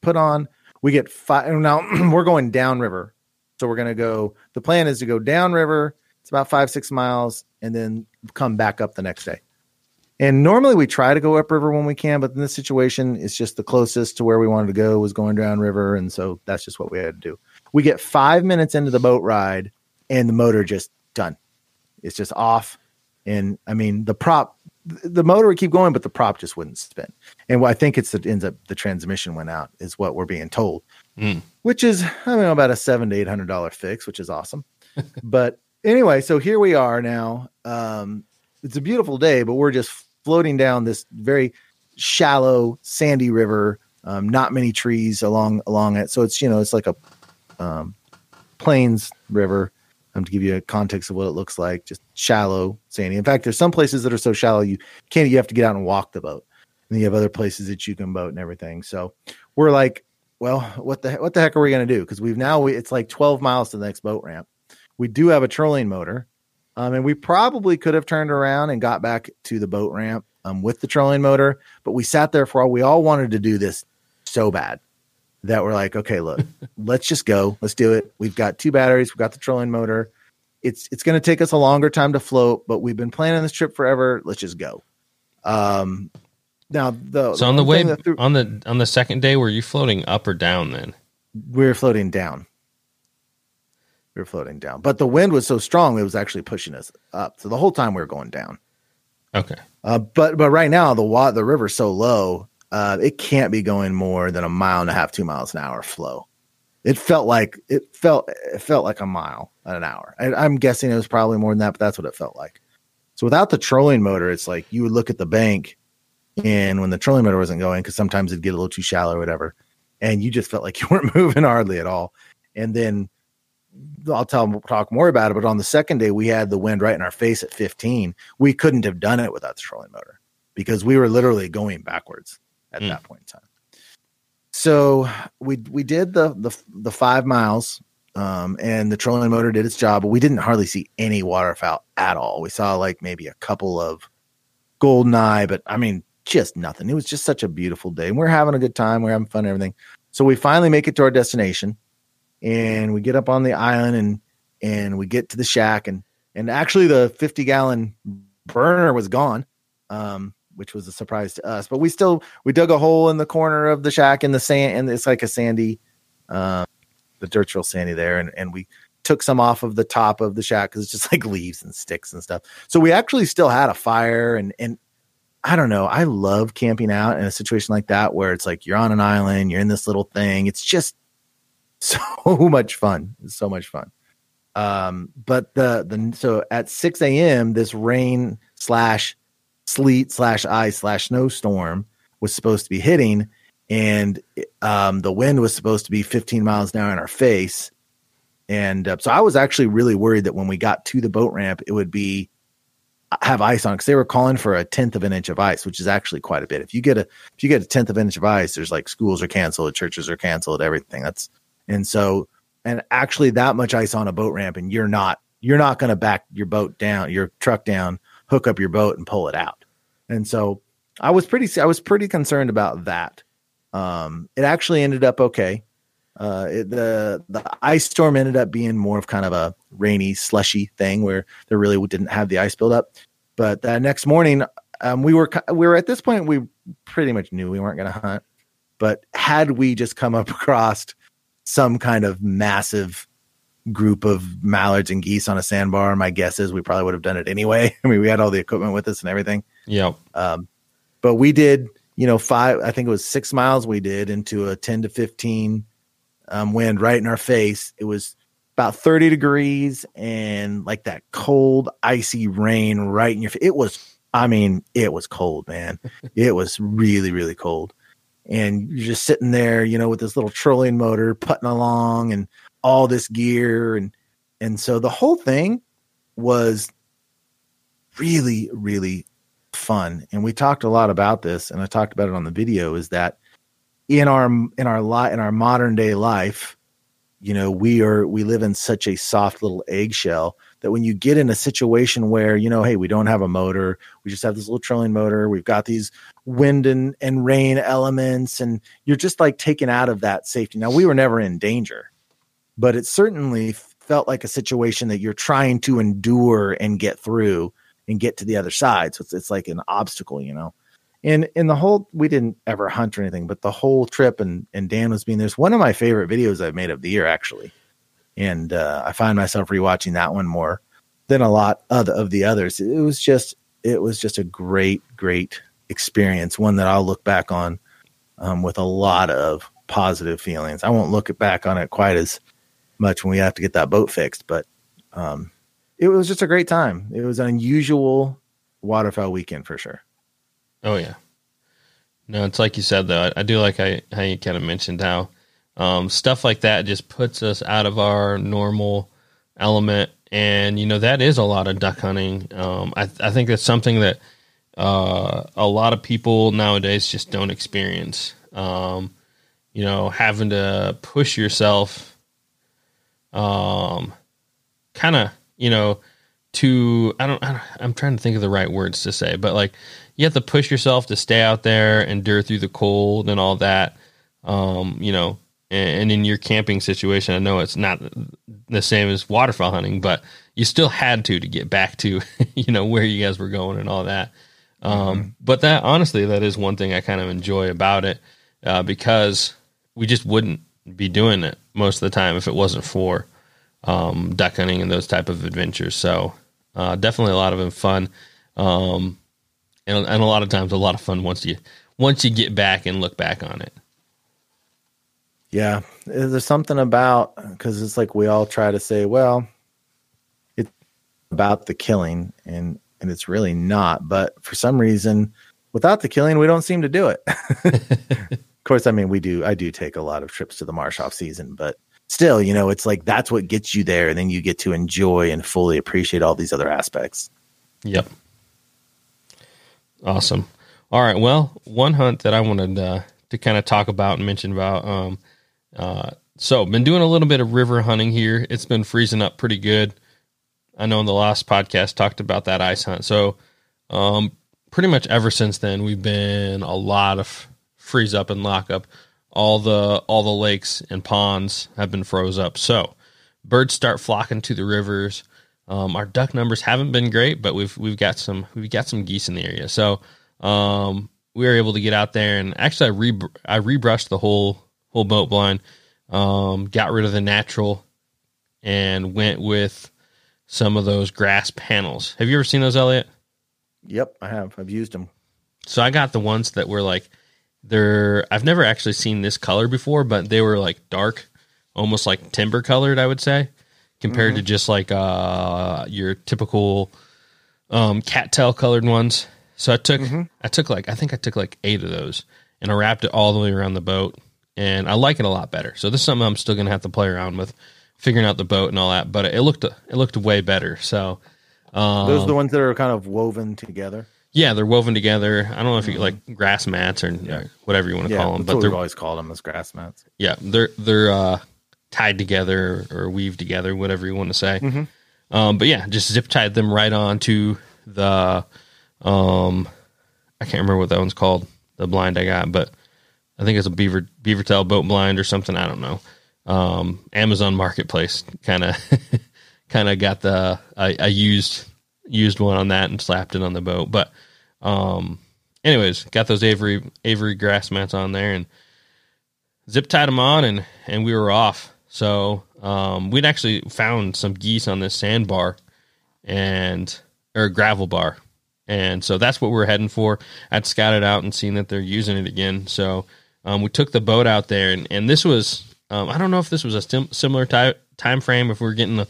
put on. We get five. Now we're going downriver so we're to go, the plan is to go downriver. It's about five, six miles, and then come back up the next day. And normally we try to go upriver when we can, but in this situation, it's just the closest to where we wanted to go was going downriver. And so that's just what we had to do. We get five minutes into the boat ride, and the motor just done. It's just off. And I mean, the prop, the motor would keep going, but the prop just wouldn't spin. And I think it's that ends up the transmission went out, is what we're being told mm. which is I don't know about a seven to eight hundred dollar fix, which is awesome. but anyway, so here we are now. Um, it's a beautiful day, but we're just floating down this very shallow, sandy river. Um, not many trees along along it, so it's you know it's like a um, plains river. Um, to give you a context of what it looks like, just shallow, sandy. In fact, there's some places that are so shallow you can't. You have to get out and walk the boat. And you have other places that you can boat and everything. So we're like well, what the what the heck are we going to do? Because we've now we, it's like 12 miles to the next boat ramp. We do have a trolling motor, um, and we probably could have turned around and got back to the boat ramp um, with the trolling motor, but we sat there for all. We all wanted to do this so bad that we're like, okay, look, let's just go, let's do it. We've got two batteries, we've got the trolling motor. It's it's going to take us a longer time to float, but we've been planning this trip forever. Let's just go. Um, now the so on the way threw, on the on the second day, were you floating up or down? Then we were floating down. We were floating down, but the wind was so strong it was actually pushing us up. So the whole time we were going down. Okay. Uh, but but right now the water the river's so low, uh, it can't be going more than a mile and a half, two miles an hour flow. It felt like it felt it felt like a mile an hour. I, I'm guessing it was probably more than that, but that's what it felt like. So without the trolling motor, it's like you would look at the bank and when the trolling motor wasn't going, because sometimes it'd get a little too shallow or whatever, and you just felt like you weren't moving hardly at all. And then I'll tell talk more about it. But on the second day, we had the wind right in our face at 15. We couldn't have done it without the trolling motor because we were literally going backwards at mm. that point in time. So we we did the the the five miles, um, and the trolling motor did its job, but we didn't hardly see any waterfowl at all. We saw like maybe a couple of golden eye, but I mean just nothing. It was just such a beautiful day. And we're having a good time. We're having fun and everything. So we finally make it to our destination and we get up on the island and and we get to the shack and and actually the 50 gallon burner was gone. Um, which was a surprise to us. But we still we dug a hole in the corner of the shack in the sand and it's like a sandy uh, the dirt's real sandy there and, and we took some off of the top of the shack because it's just like leaves and sticks and stuff. So we actually still had a fire and and I don't know. I love camping out in a situation like that where it's like you're on an island, you're in this little thing. It's just so much fun. So much fun. Um, but the the so at 6 a.m. this rain slash sleet slash ice slash snowstorm was supposed to be hitting, and um, the wind was supposed to be 15 miles an hour in our face. And uh, so I was actually really worried that when we got to the boat ramp, it would be have ice on because they were calling for a tenth of an inch of ice, which is actually quite a bit. If you get a if you get a tenth of an inch of ice, there's like schools are canceled, churches are canceled, everything. That's and so and actually that much ice on a boat ramp, and you're not you're not going to back your boat down, your truck down, hook up your boat and pull it out. And so I was pretty I was pretty concerned about that. Um, it actually ended up okay. Uh, it, the the ice storm ended up being more of kind of a rainy, slushy thing where there really didn't have the ice buildup. But that next morning, um, we were we were at this point we pretty much knew we weren't going to hunt. But had we just come up across some kind of massive group of mallards and geese on a sandbar, my guess is we probably would have done it anyway. I mean, we had all the equipment with us and everything. Yep. Um, but we did, you know, five, I think it was six miles we did into a 10 to 15 um, wind right in our face. It was about 30 degrees and like that cold, icy rain right in your face. It was, I mean, it was cold, man. it was really, really cold. And you're just sitting there, you know, with this little trolling motor putting along and all this gear. And, and so the whole thing was really, really fun. And we talked a lot about this, and I talked about it on the video. Is that in our in our li- in our modern day life, you know, we are we live in such a soft little eggshell that when you get in a situation where you know, hey, we don't have a motor, we just have this little trolling motor, we've got these wind and, and rain elements, and you're just like taken out of that safety. Now, we were never in danger, but it certainly felt like a situation that you're trying to endure and get through and get to the other side. So it's, it's like an obstacle, you know. And in the whole, we didn't ever hunt or anything, but the whole trip and and Dan was being there's one of my favorite videos I've made of the year actually, and uh, I find myself rewatching that one more than a lot of the, of the others. It was just it was just a great great experience, one that I'll look back on um, with a lot of positive feelings. I won't look back on it quite as much when we have to get that boat fixed, but um, it was just a great time. It was an unusual waterfowl weekend for sure. Oh yeah. No, it's like you said though. I, I do like how, how you kind of mentioned how um, stuff like that just puts us out of our normal element, and you know that is a lot of duck hunting. Um, I, I think that's something that uh, a lot of people nowadays just don't experience. Um, you know, having to push yourself, um, kind of, you know, to I don't, I don't I'm trying to think of the right words to say, but like you have to push yourself to stay out there, endure through the cold and all that. Um, you know, and, in your camping situation, I know it's not the same as waterfowl hunting, but you still had to to get back to you know where you guys were going and all that. Um, mm-hmm. But that honestly, that is one thing I kind of enjoy about it uh, because we just wouldn't be doing it most of the time if it wasn't for um, duck hunting and those type of adventures. So uh, definitely a lot of fun. Um, and, and a lot of times a lot of fun once you once you get back and look back on it. Yeah, there's something about because it's like we all try to say, well, it's about the killing, and and it's really not. But for some reason, without the killing, we don't seem to do it. of course, I mean we do. I do take a lot of trips to the marsh off season, but still, you know, it's like that's what gets you there, and then you get to enjoy and fully appreciate all these other aspects. Yep. Awesome. All right. Well, one hunt that I wanted uh, to kind of talk about and mention about. Um, uh, so, been doing a little bit of river hunting here. It's been freezing up pretty good. I know in the last podcast talked about that ice hunt. So, um, pretty much ever since then, we've been a lot of freeze up and lock up. All the all the lakes and ponds have been froze up. So, birds start flocking to the rivers. Um, our duck numbers haven't been great, but we've we've got some we've got some geese in the area. So um, we were able to get out there and actually I re I rebrushed the whole whole boat blind, um, got rid of the natural, and went with some of those grass panels. Have you ever seen those, Elliott? Yep, I have. I've used them. So I got the ones that were like they're I've never actually seen this color before, but they were like dark, almost like timber colored, I would say compared mm-hmm. to just like uh, your typical um, cattail colored ones. So I took mm-hmm. I took like I think I took like eight of those and I wrapped it all the way around the boat and I like it a lot better. So this is something I'm still gonna have to play around with, figuring out the boat and all that. But it looked it looked way better. So um, those are the ones that are kind of woven together. Yeah, they're woven together. I don't know if you like grass mats or yeah. whatever you want to yeah, call them, but they've always called them as grass mats. Yeah, they're they're uh, tied together or weaved together, whatever you want to say. Mm-hmm. Um, but yeah, just zip tied them right onto the. Um, I can't remember what that one's called, the blind I got, but I think it's a beaver Beavertail boat blind or something. I don't know. Um, Amazon Marketplace kind of kind of got the I, I used used one on that and slapped it on the boat. But um, anyways, got those Avery Avery grass mats on there and zip tied them on and and we were off. So um, we'd actually found some geese on this sandbar and or gravel bar, and so that's what we are heading for. I'd scouted out and seen that they're using it again. So um, we took the boat out there, and and this was um, I don't know if this was a sim- similar type time frame if we are getting a,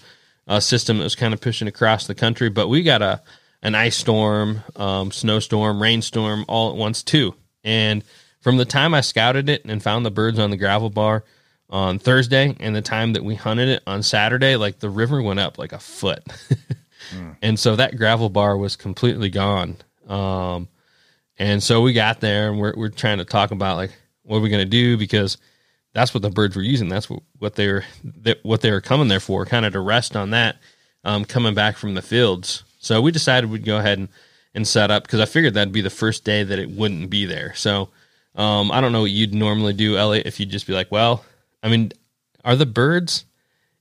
a, system that was kind of pushing across the country, but we got a an ice storm, um, snowstorm, rainstorm all at once too, and from the time I scouted it and found the birds on the gravel bar on Thursday and the time that we hunted it on Saturday, like the river went up like a foot. mm. And so that gravel bar was completely gone. Um, and so we got there and we're, we're trying to talk about like, what are we going to do? Because that's what the birds were using. That's what, what they were, what they were coming there for, kind of to rest on that, um, coming back from the fields. So we decided we'd go ahead and, and set up because I figured that'd be the first day that it wouldn't be there. So, um, I don't know what you'd normally do, Elliott, if you'd just be like, well, I mean, are the birds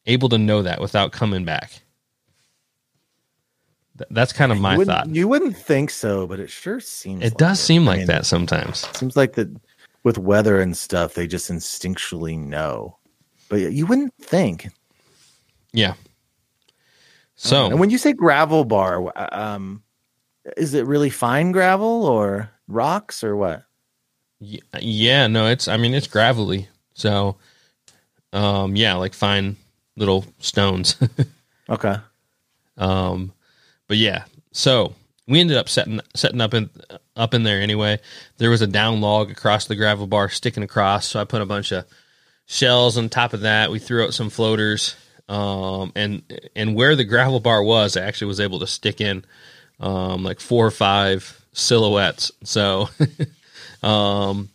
able to know that without coming back? Th- that's kind of my you thought. You wouldn't think so, but it sure seems. It like does it. seem like I mean, that sometimes. Seems like that with weather and stuff, they just instinctually know, but you wouldn't think. Yeah. So, and when you say gravel bar, um, is it really fine gravel or rocks or what? Yeah, no, it's I mean it's gravelly. So um yeah, like fine little stones. okay. Um but yeah. So we ended up setting setting up in up in there anyway. There was a down log across the gravel bar sticking across, so I put a bunch of shells on top of that. We threw out some floaters. Um and and where the gravel bar was, I actually was able to stick in um like four or five silhouettes. So Um,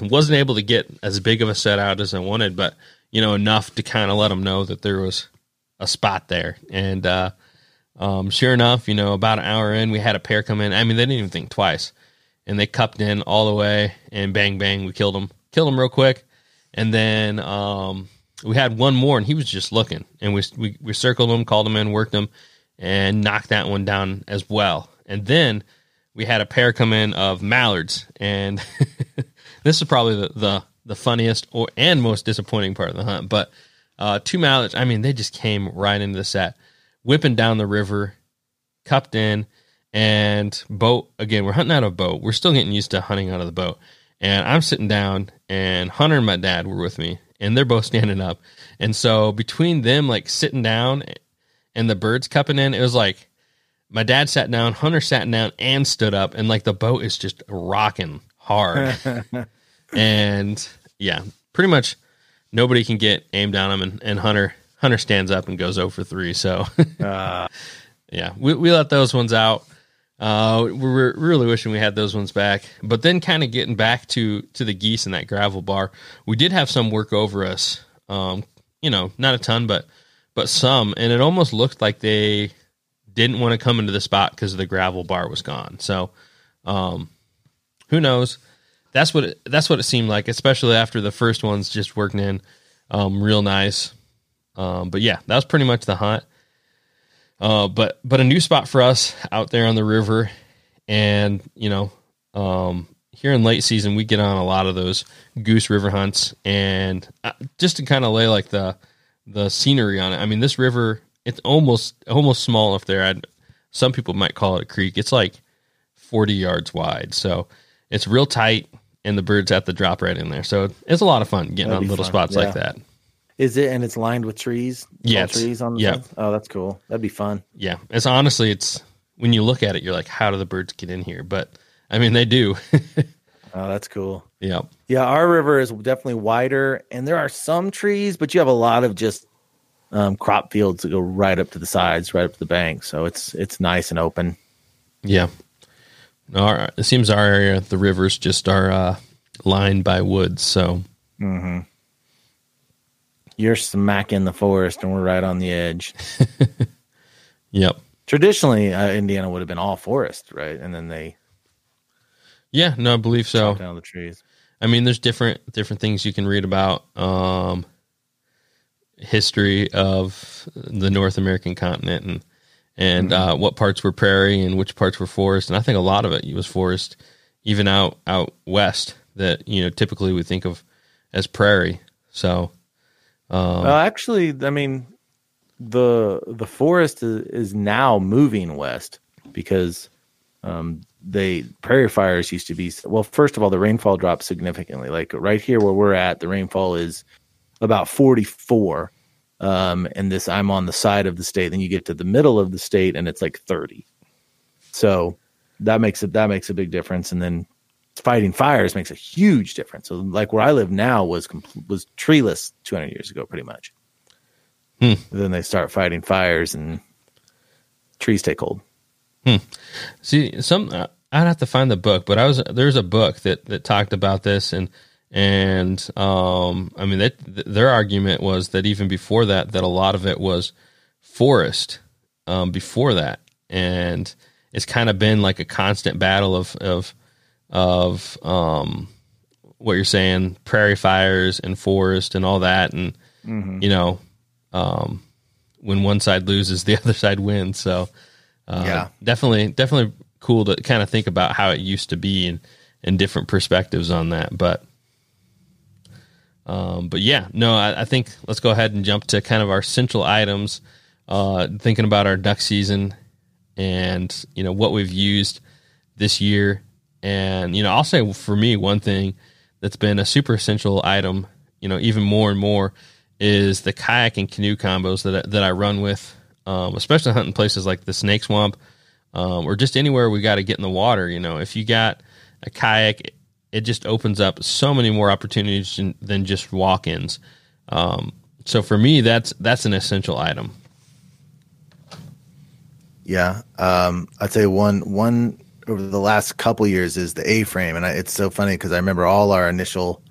wasn't able to get as big of a set out as I wanted, but you know enough to kind of let them know that there was a spot there. And uh, um, sure enough, you know, about an hour in, we had a pair come in. I mean, they didn't even think twice, and they cupped in all the way, and bang bang, we killed them, killed them real quick, and then um, we had one more, and he was just looking, and we we, we circled him, called him in, worked him, and knocked that one down as well, and then we had a pair come in of mallards, and this is probably the, the, the funniest or and most disappointing part of the hunt. But uh, two mallards, I mean, they just came right into the set, whipping down the river, cupped in, and boat again. We're hunting out of a boat. We're still getting used to hunting out of the boat, and I'm sitting down, and Hunter and my dad were with me, and they're both standing up, and so between them, like sitting down, and the birds cupping in, it was like my dad sat down, Hunter sat down and stood up, and like the boat is just rocking hard. and yeah, pretty much nobody can get aimed on him, and, and Hunter Hunter stands up and goes over three. So uh. yeah, we we let those ones out. Uh, we're really wishing we had those ones back. But then, kind of getting back to to the geese in that gravel bar, we did have some work over us. Um, you know, not a ton, but but some, and it almost looked like they didn't want to come into the spot because the gravel bar was gone. So, um, who knows? That's what it, that's what it seemed like, especially after the first ones just working in um, real nice. Um, but yeah, that was pretty much the hunt. Uh, but but a new spot for us out there on the river, and you know, um, here in late season we get on a lot of those goose river hunts, and uh, just to kind of lay like the the scenery on it. I mean, this river it's almost almost small enough there. I'd, some people might call it a creek. It's like 40 yards wide, so it's real tight, and the birds have to drop right in there. So it's a lot of fun getting That'd on little fun. spots yeah. like that. Is it? And it's lined with trees. Yeah, trees on the yeah. Oh, that's cool. That'd be fun. Yeah, it's honestly, it's when you look at it, you're like, how do the birds get in here? But I mean, they do. oh, that's cool. Yeah, yeah. Our river is definitely wider, and there are some trees, but you have a lot of just um, crop fields that go right up to the sides, right up to the bank. So it's it's nice and open. Yeah. Our, it seems our area, the rivers just are uh, lined by woods. So mm-hmm. You're smack in the forest, and we're right on the edge. yep. Traditionally, uh, Indiana would have been all forest, right? And then they Yeah, no, I believe so. Down the trees. I mean, there's different different things you can read about um, history of the North American continent and and uh, what parts were prairie and which parts were forest. And I think a lot of it was forest, even out out west that you know typically we think of as prairie. So Well, actually, I mean, the the forest is, is now moving west because um, they prairie fires used to be. Well, first of all, the rainfall dropped significantly. Like right here where we're at, the rainfall is about forty four. Um, and this, I'm on the side of the state. Then you get to the middle of the state, and it's like thirty. So that makes it that makes a big difference. And then fighting fires makes a huge difference. So like where I live now was was treeless 200 years ago, pretty much. Hmm. Then they start fighting fires and trees take hold. See, some uh, I'd have to find the book, but I was there's a book that that talked about this, and and um, I mean, that th- their argument was that even before that, that a lot of it was forest um, before that, and it's kind of been like a constant battle of of of um, what you're saying, prairie fires and forest and all that, and you know, um, when one side loses, the other side wins. So. Uh, Yeah. definitely, definitely cool to kind of think about how it used to be and and different perspectives on that. But, um, but yeah, no, I, I think let's go ahead and jump to kind of our central items. Uh, thinking about our duck season and you know what we've used this year, and you know I'll say for me one thing that's been a super essential item, you know, even more and more is the kayak and canoe combos that I, that I run with, um, especially hunting places like the Snake Swamp um, or just anywhere we got to get in the water. You know, if you got a kayak, it, just opens up so many more opportunities than, just walk-ins. Um, so for me, that's that's an essential item. Yeah, um, I'd say one one over the last couple years is the A frame, and I, it's so funny because I remember all our initial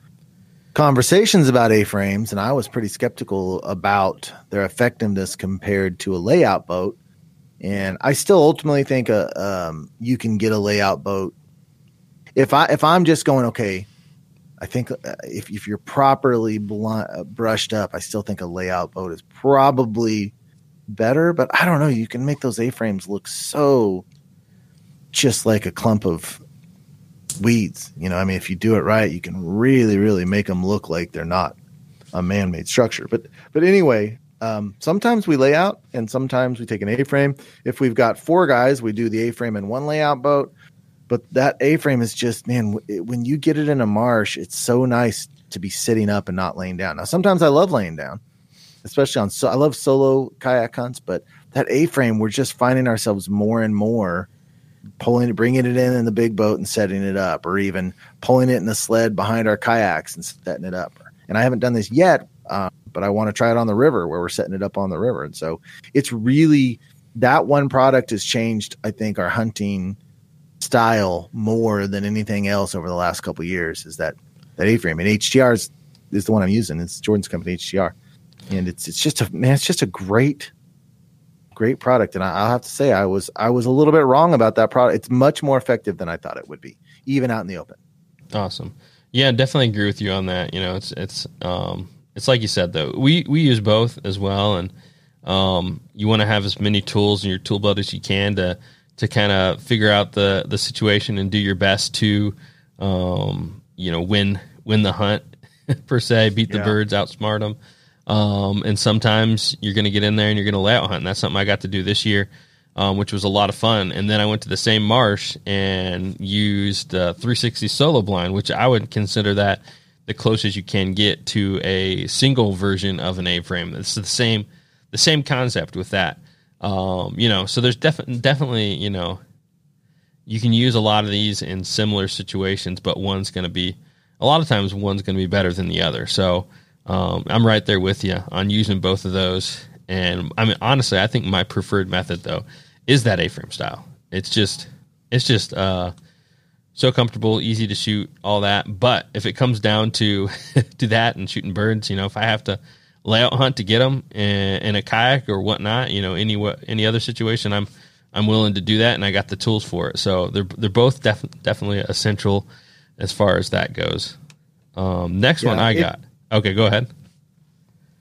conversations about A frames, and I was pretty skeptical about their effectiveness compared to a layout boat. And I still ultimately think a, um, you can get a layout boat if I if I'm just going okay. I think uh, if if you're properly blunt, uh, brushed up, I still think a layout boat is probably better, but I don't know. You can make those A frames look so just like a clump of weeds. You know, I mean, if you do it right, you can really, really make them look like they're not a man-made structure. But, but anyway, um, sometimes we lay out, and sometimes we take an A frame. If we've got four guys, we do the A frame in one layout boat. But that A frame is just man. When you get it in a marsh, it's so nice to be sitting up and not laying down. Now, sometimes I love laying down especially on so I love solo kayak hunts, but that A frame, we're just finding ourselves more and more pulling it, bringing it in in the big boat and setting it up, or even pulling it in the sled behind our kayaks and setting it up. And I haven't done this yet, uh, but I want to try it on the river where we're setting it up on the river. And so it's really that one product has changed. I think our hunting style more than anything else over the last couple years is that that A frame and HTR is, is the one I'm using. It's Jordan's company HTR and it's it's just a man, it's just a great, great product. And I, I'll have to say, I was I was a little bit wrong about that product. It's much more effective than I thought it would be, even out in the open. Awesome. Yeah, definitely agree with you on that. You know, it's it's um it's like you said though. We we use both as well and um you want to have as many tools in your tool belt as you can to to kind of figure out the the situation and do your best to um you know win win the hunt per se, beat the Yeah. birds, outsmart them. Um, and sometimes you're going to get in there and you're going to layout hunt. And that's something I got to do this year, um, which was a lot of fun. And then I went to the same marsh and used uh, 360 solo blind, which I would consider that the closest you can get to a single version of an A frame. It's the same, the same concept with that. Um, you know, so there's definitely, definitely, you know, you can use a lot of these in similar situations, but one's going to be a lot of times one's going to be better than the other. So um, I'm right there with you on using both of those. And I mean, honestly, I think my preferred method though is that A-frame style. It's just, it's just uh, so comfortable, easy to shoot, all that. But if it comes down to to that and shooting birds, you know, if I have to layout hunt to get them in, in a kayak or whatnot, you know, any what any other situation, I'm I'm willing to do that, and I got the tools for it. So they're they're both def- definitely essential as far as that goes. Um, next one I it- got. Okay, go ahead.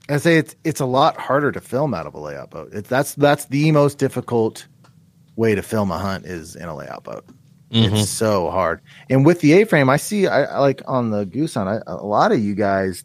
I say it's it's a lot harder to film out of a layout boat. It, that's that's the most difficult way to film a hunt is in a layout boat. It's so hard. And with the A-frame, I see I, I like on the goose hunt. I, a lot of you guys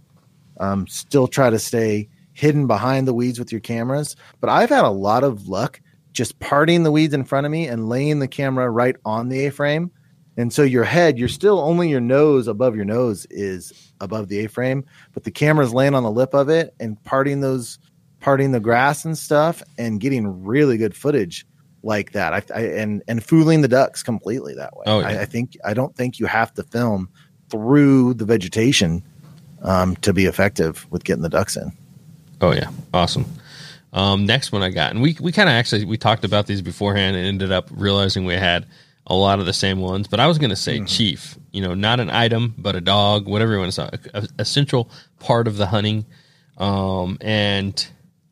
um, still try to stay hidden behind the weeds with your cameras, but I've had a lot of luck just parting the weeds in front of me and laying the camera right on the A-frame. And so your head, you're still only your nose above your nose is above the A-frame, but the camera's laying on the lip of it and parting those parting the grass and stuff and getting really good footage like that. I, I and and fooling the ducks completely that way. Oh, yeah. I, I think I don't think you have to film through the vegetation um, to be effective with getting the ducks in. Oh yeah, awesome. Um, next one I got, and we we kind of actually we talked about these beforehand and ended up realizing we had a lot of the same ones. But I was going to say chief, you know, not an item, but a dog, whatever you want to say, a, a essential part of the hunting. Um, and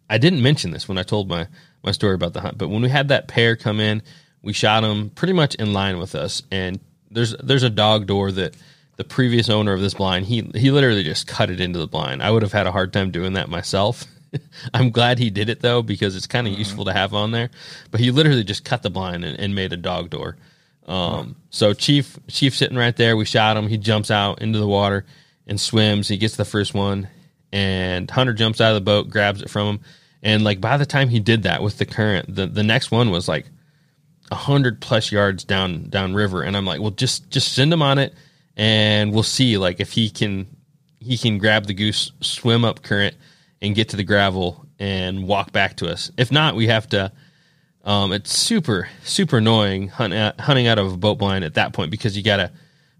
I didn't mention this when I told my my story about the hunt, but when we had that pair come in, we shot them pretty much in line with us. And there's there's a dog door that the previous owner of this blind he he literally just cut it into the blind. I would have had a hard time doing that myself. I'm glad he did it though because it's kind of useful to have on there. But he literally just cut the blind and, and made a dog door. Um, so Chief Chief sitting right there, we shot him. He jumps out into the water and swims. He gets the first one, and Hunter jumps out of the boat, grabs it from him, and like by the time he did that with the current, the the next one was like a hundred plus yards down down river, and I'm like, well, just just send him on it, and we'll see like if he can he can grab the goose, swim up current, and get to the gravel and walk back to us. If not, we have to. Um, it's super super annoying hunt out, hunting out of a boat blind at that point because you got to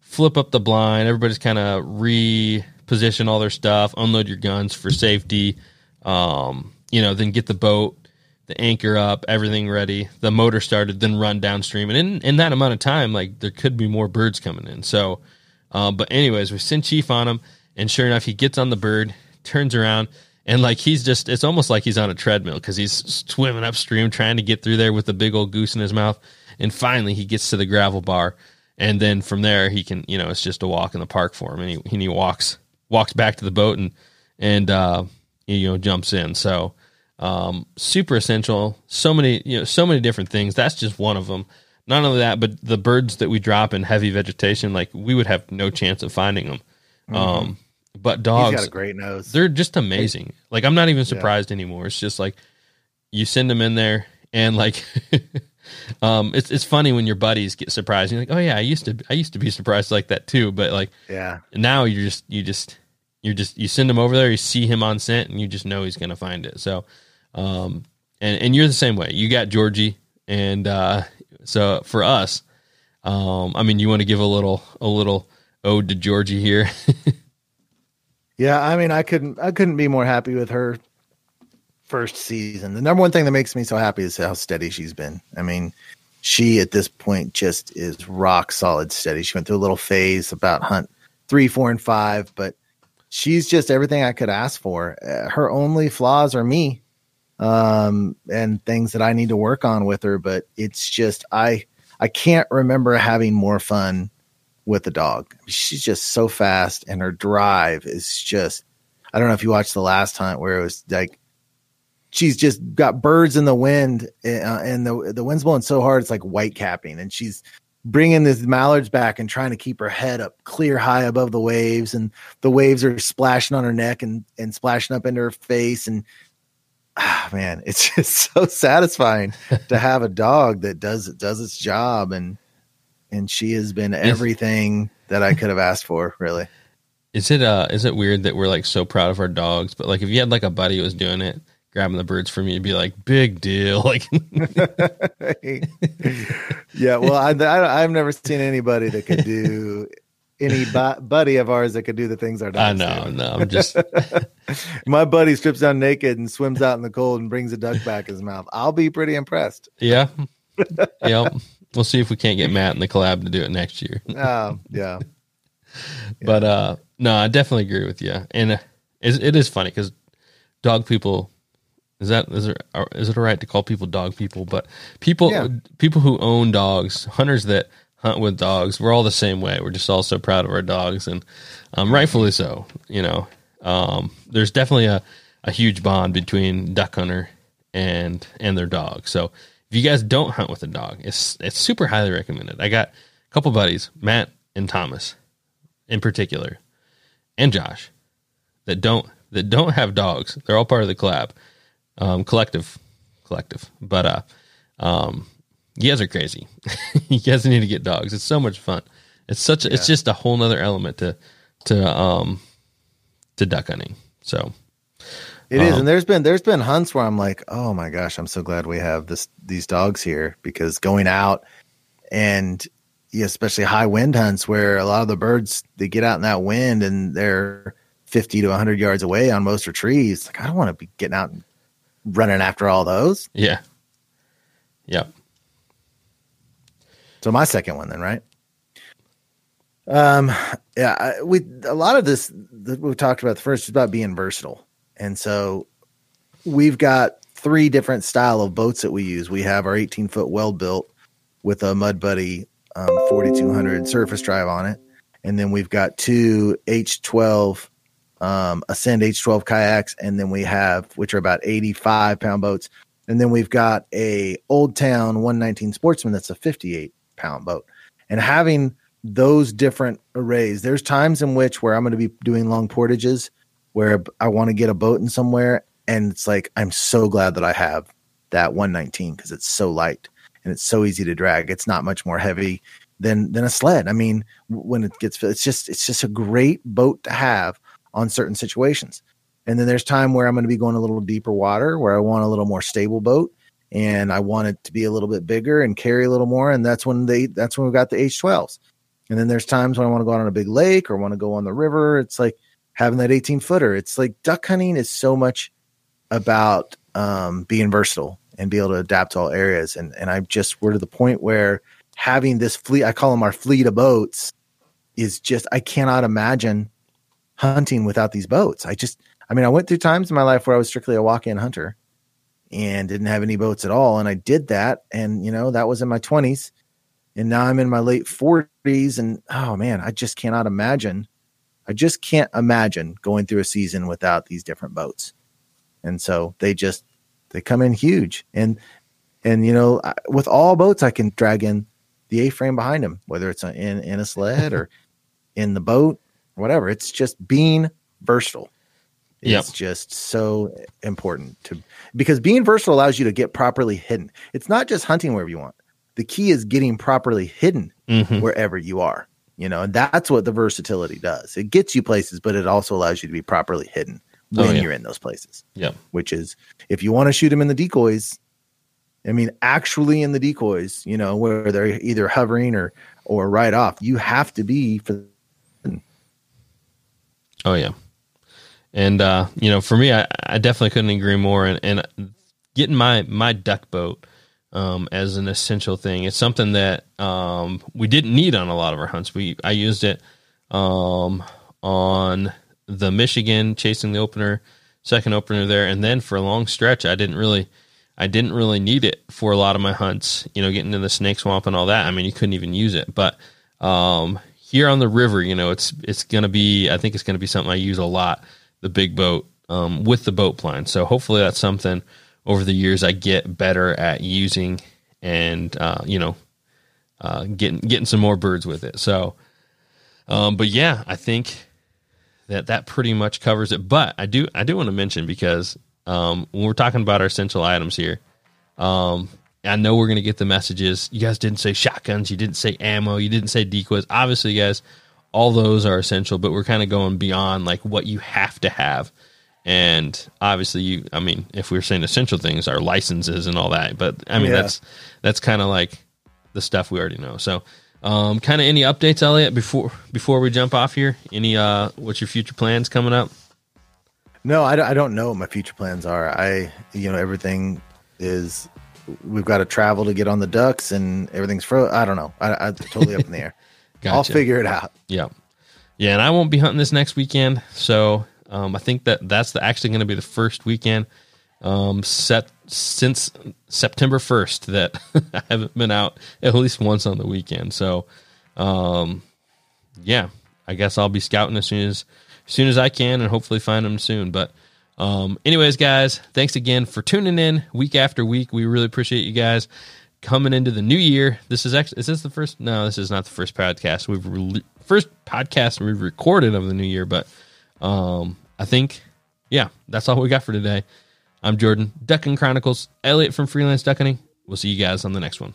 flip up the blind. Everybody's kind of reposition all their stuff, unload your guns for safety. Um, you know, then get the boat, the anchor up, everything ready, the motor started, then run downstream. And in, in that amount of time, like there could be more birds coming in. So, uh, but anyways, we send Chief on him, and sure enough, he gets on the bird, turns around, and like he's just, it's almost like he's on a treadmill because he's swimming upstream trying to get through there with the big old goose in his mouth. And finally, he gets to the gravel bar. And then from there, he can, you know, it's just a walk in the park for him. And he, and he walks, walks back to the boat and, and, uh, you know, jumps in. So, um, super essential. So many, you know, so many different things. That's just one of them. Not only that, but the birds that we drop in heavy vegetation, like we would have no chance of finding them. Um, but He's dogs, got a great nose. they're just amazing. Like I'm not even surprised anymore. It's just like you send them in there and like um it's it's funny when your buddies get surprised. You're like, "Oh yeah, I used to I used to be surprised like that too." But like yeah. now you're just you just you're just you send him over there, you see him on scent and you just know he's going to find it. So um and and you're the same way. You got Georgie and uh so for us um I mean, you want to give a little a little ode to Georgie here. Yeah, I mean, I couldn't, I couldn't be more happy with her first season. The number one thing that makes me so happy is how steady she's been. I mean, she at this point just is rock solid steady. She went through a little phase about hunt three, four, and five, but she's just everything I could ask for. Uh, her only flaws are me, um, and things that I need to work on with her. But it's just I, I can't remember having more fun with the dog. She's just so fast, and her drive is just. I don't know if you watched the last hunt where it was like she's just got birds in the wind, uh, and the the wind's blowing so hard it's like white capping, and she's bringing these mallards back and trying to keep her head up clear high above the waves, and the waves are splashing on her neck and and splashing up into her face, and ah man, it's just so satisfying to have a dog that does does its job and and she has been everything that I could have asked for, really. Is it uh is it weird that we're like so proud of our dogs, but like if you had like a buddy who was doing it, grabbing the birds from you, you'd be like, big deal. Like yeah, well, I, I I've never seen anybody that could do any bu- buddy of ours that could do the things our I dogs know, do. no, I'm just My buddy strips down naked and swims out in the cold and brings a duck back in his mouth. I'll be pretty impressed. yeah. Yep. We'll see if we can't get Matt in the collab to do it next year. Oh, yeah. But uh no, I definitely agree with you. And uh, it, it is funny because dog people Is that is it is it all right to call people dog people? But people Yeah. people who own dogs, hunters that hunt with dogs, we're all the same way. We're just all so proud of our dogs, and um, rightfully so. You know, um, there's definitely a, a huge bond between duck hunter and and their dog. So if you guys don't hunt with a dog, it's it's super highly recommended. I got a couple buddies, Matt and Thomas, in particular, and Josh, that don't that don't have dogs. They're all part of the collab, um, collective, collective. But uh, um, you guys are crazy. you guys need to get dogs. It's so much fun. It's such. It's just a whole nother element to to um to duck hunting. So It is, Um, and there's been there's been hunts where I'm like, oh my gosh, I'm so glad we have this these dogs here because going out and yeah, especially high wind hunts where a lot of the birds they get out in that wind and they're 50 to 100 yards away on most of trees. Like I don't want to be getting out and running after all those. yeah, Yep. So my second one then, right? Um, yeah, we a lot of this that we talked about the first is about being versatile, and so we've got three different style of boats that we use. We have our 18 foot well built with a Mud Buddy um, 4200 surface drive on it, and then we've got two H12 um, Ascend H12 kayaks, and then we have which are about 85 pound boats, and then we've got a Old Town 119 Sportsman that's a 58 pound boat, and having those different arrays. There's times in which where I'm going to be doing long portages where I want to get a boat in somewhere and it's like I'm so glad that I have that 119 because it's so light and it's so easy to drag. It's not much more heavy than than a sled. I mean, when it gets it's just it's just a great boat to have on certain situations. And then there's time where I'm going to be going a little deeper water where I want a little more stable boat and I want it to be a little bit bigger and carry a little more and that's when they that's when we got the H12s. And then there's times when I want to go out on a big lake or want to go on the river. It's like having that 18 footer. It's like duck hunting is so much about um, being versatile and be able to adapt to all areas. And and I just we're to the point where having this fleet, I call them our fleet of boats, is just I cannot imagine hunting without these boats. I just I mean I went through times in my life where I was strictly a walk-in hunter and didn't have any boats at all. And I did that. And you know, that was in my 20s and now I'm in my late 40s and oh man, I just cannot imagine I just can't imagine going through a season without these different boats. And so they just they come in huge and and you know with all boats I can drag in the A-frame behind them whether it's in in a sled or in the boat whatever. It's just being versatile. Yep. It's just so important to because being versatile allows you to get properly hidden. It's not just hunting wherever you want. The key is getting properly hidden Mhm. wherever you are. You know, and that's what the versatility does. It gets you places, but it also allows you to be properly hidden Oh, when yeah. you're in those places. Yeah. Which is if you want to shoot them in the decoys, I mean, actually in the decoys, you know, where they're either hovering or or right off, you have to be for Oh yeah, and uh, you know, for me, I, I definitely couldn't agree more. And, and getting my my duck boat um, as an essential thing, it's something that um, we didn't need on a lot of our hunts. We I used it um, on the Michigan chasing the opener, second opener there, and then for a long stretch, I didn't really. I didn't really need it for a lot of my hunts, you know, getting to the snake swamp and all that. I mean, you couldn't even use it. But um, here on the river, you know, it's it's gonna be. I think it's gonna be something I use a lot. The big boat um, with the boat blind. So hopefully that's something over the years I get better at using and uh, you know uh, getting getting some more birds with it. So, um, but yeah, I think that that pretty much covers it. But I do I do want to mention because um, when we're talking about our essential items here, um, I know we're gonna get the messages. You guys didn't say shotguns, you didn't say ammo, you didn't say decoys. Obviously, guys, all those are essential, but we're kind of going beyond like what you have to have. And obviously, you. I mean, if we are saying essential things, our licenses and all that. But I mean, Yeah. that's that's kind of like the stuff we already know. So, um, kind of any updates, Elliott, before before we jump off here? Any uh, what's your future plans coming up? No, I, don't- I don't know what my future plans are. I, you know, everything is, we've got to travel to get on the ducks and everything's fro. I don't know. I, I totally up in the air. I'll figure it out. Yeah, yeah, and I won't be hunting this next weekend, so um, I think that that's the, actually going to be the first weekend um, set since September 1st that I haven't been out at least once on the weekend. So, um, yeah, I guess I'll be scouting as soon as, as soon as I can and hopefully find them soon. But, um, anyways, guys, thanks again for tuning in week after week. We really appreciate you guys coming into the new year. This is actually, is this the first? No, this is not the first podcast we've re- first podcast we've recorded of the new year, but, um, I think, yeah, that's all we got for today. I'm Jordan, Duck Gun Chronicles, Elliott from Freelance Ducking. We'll see you guys on the next one.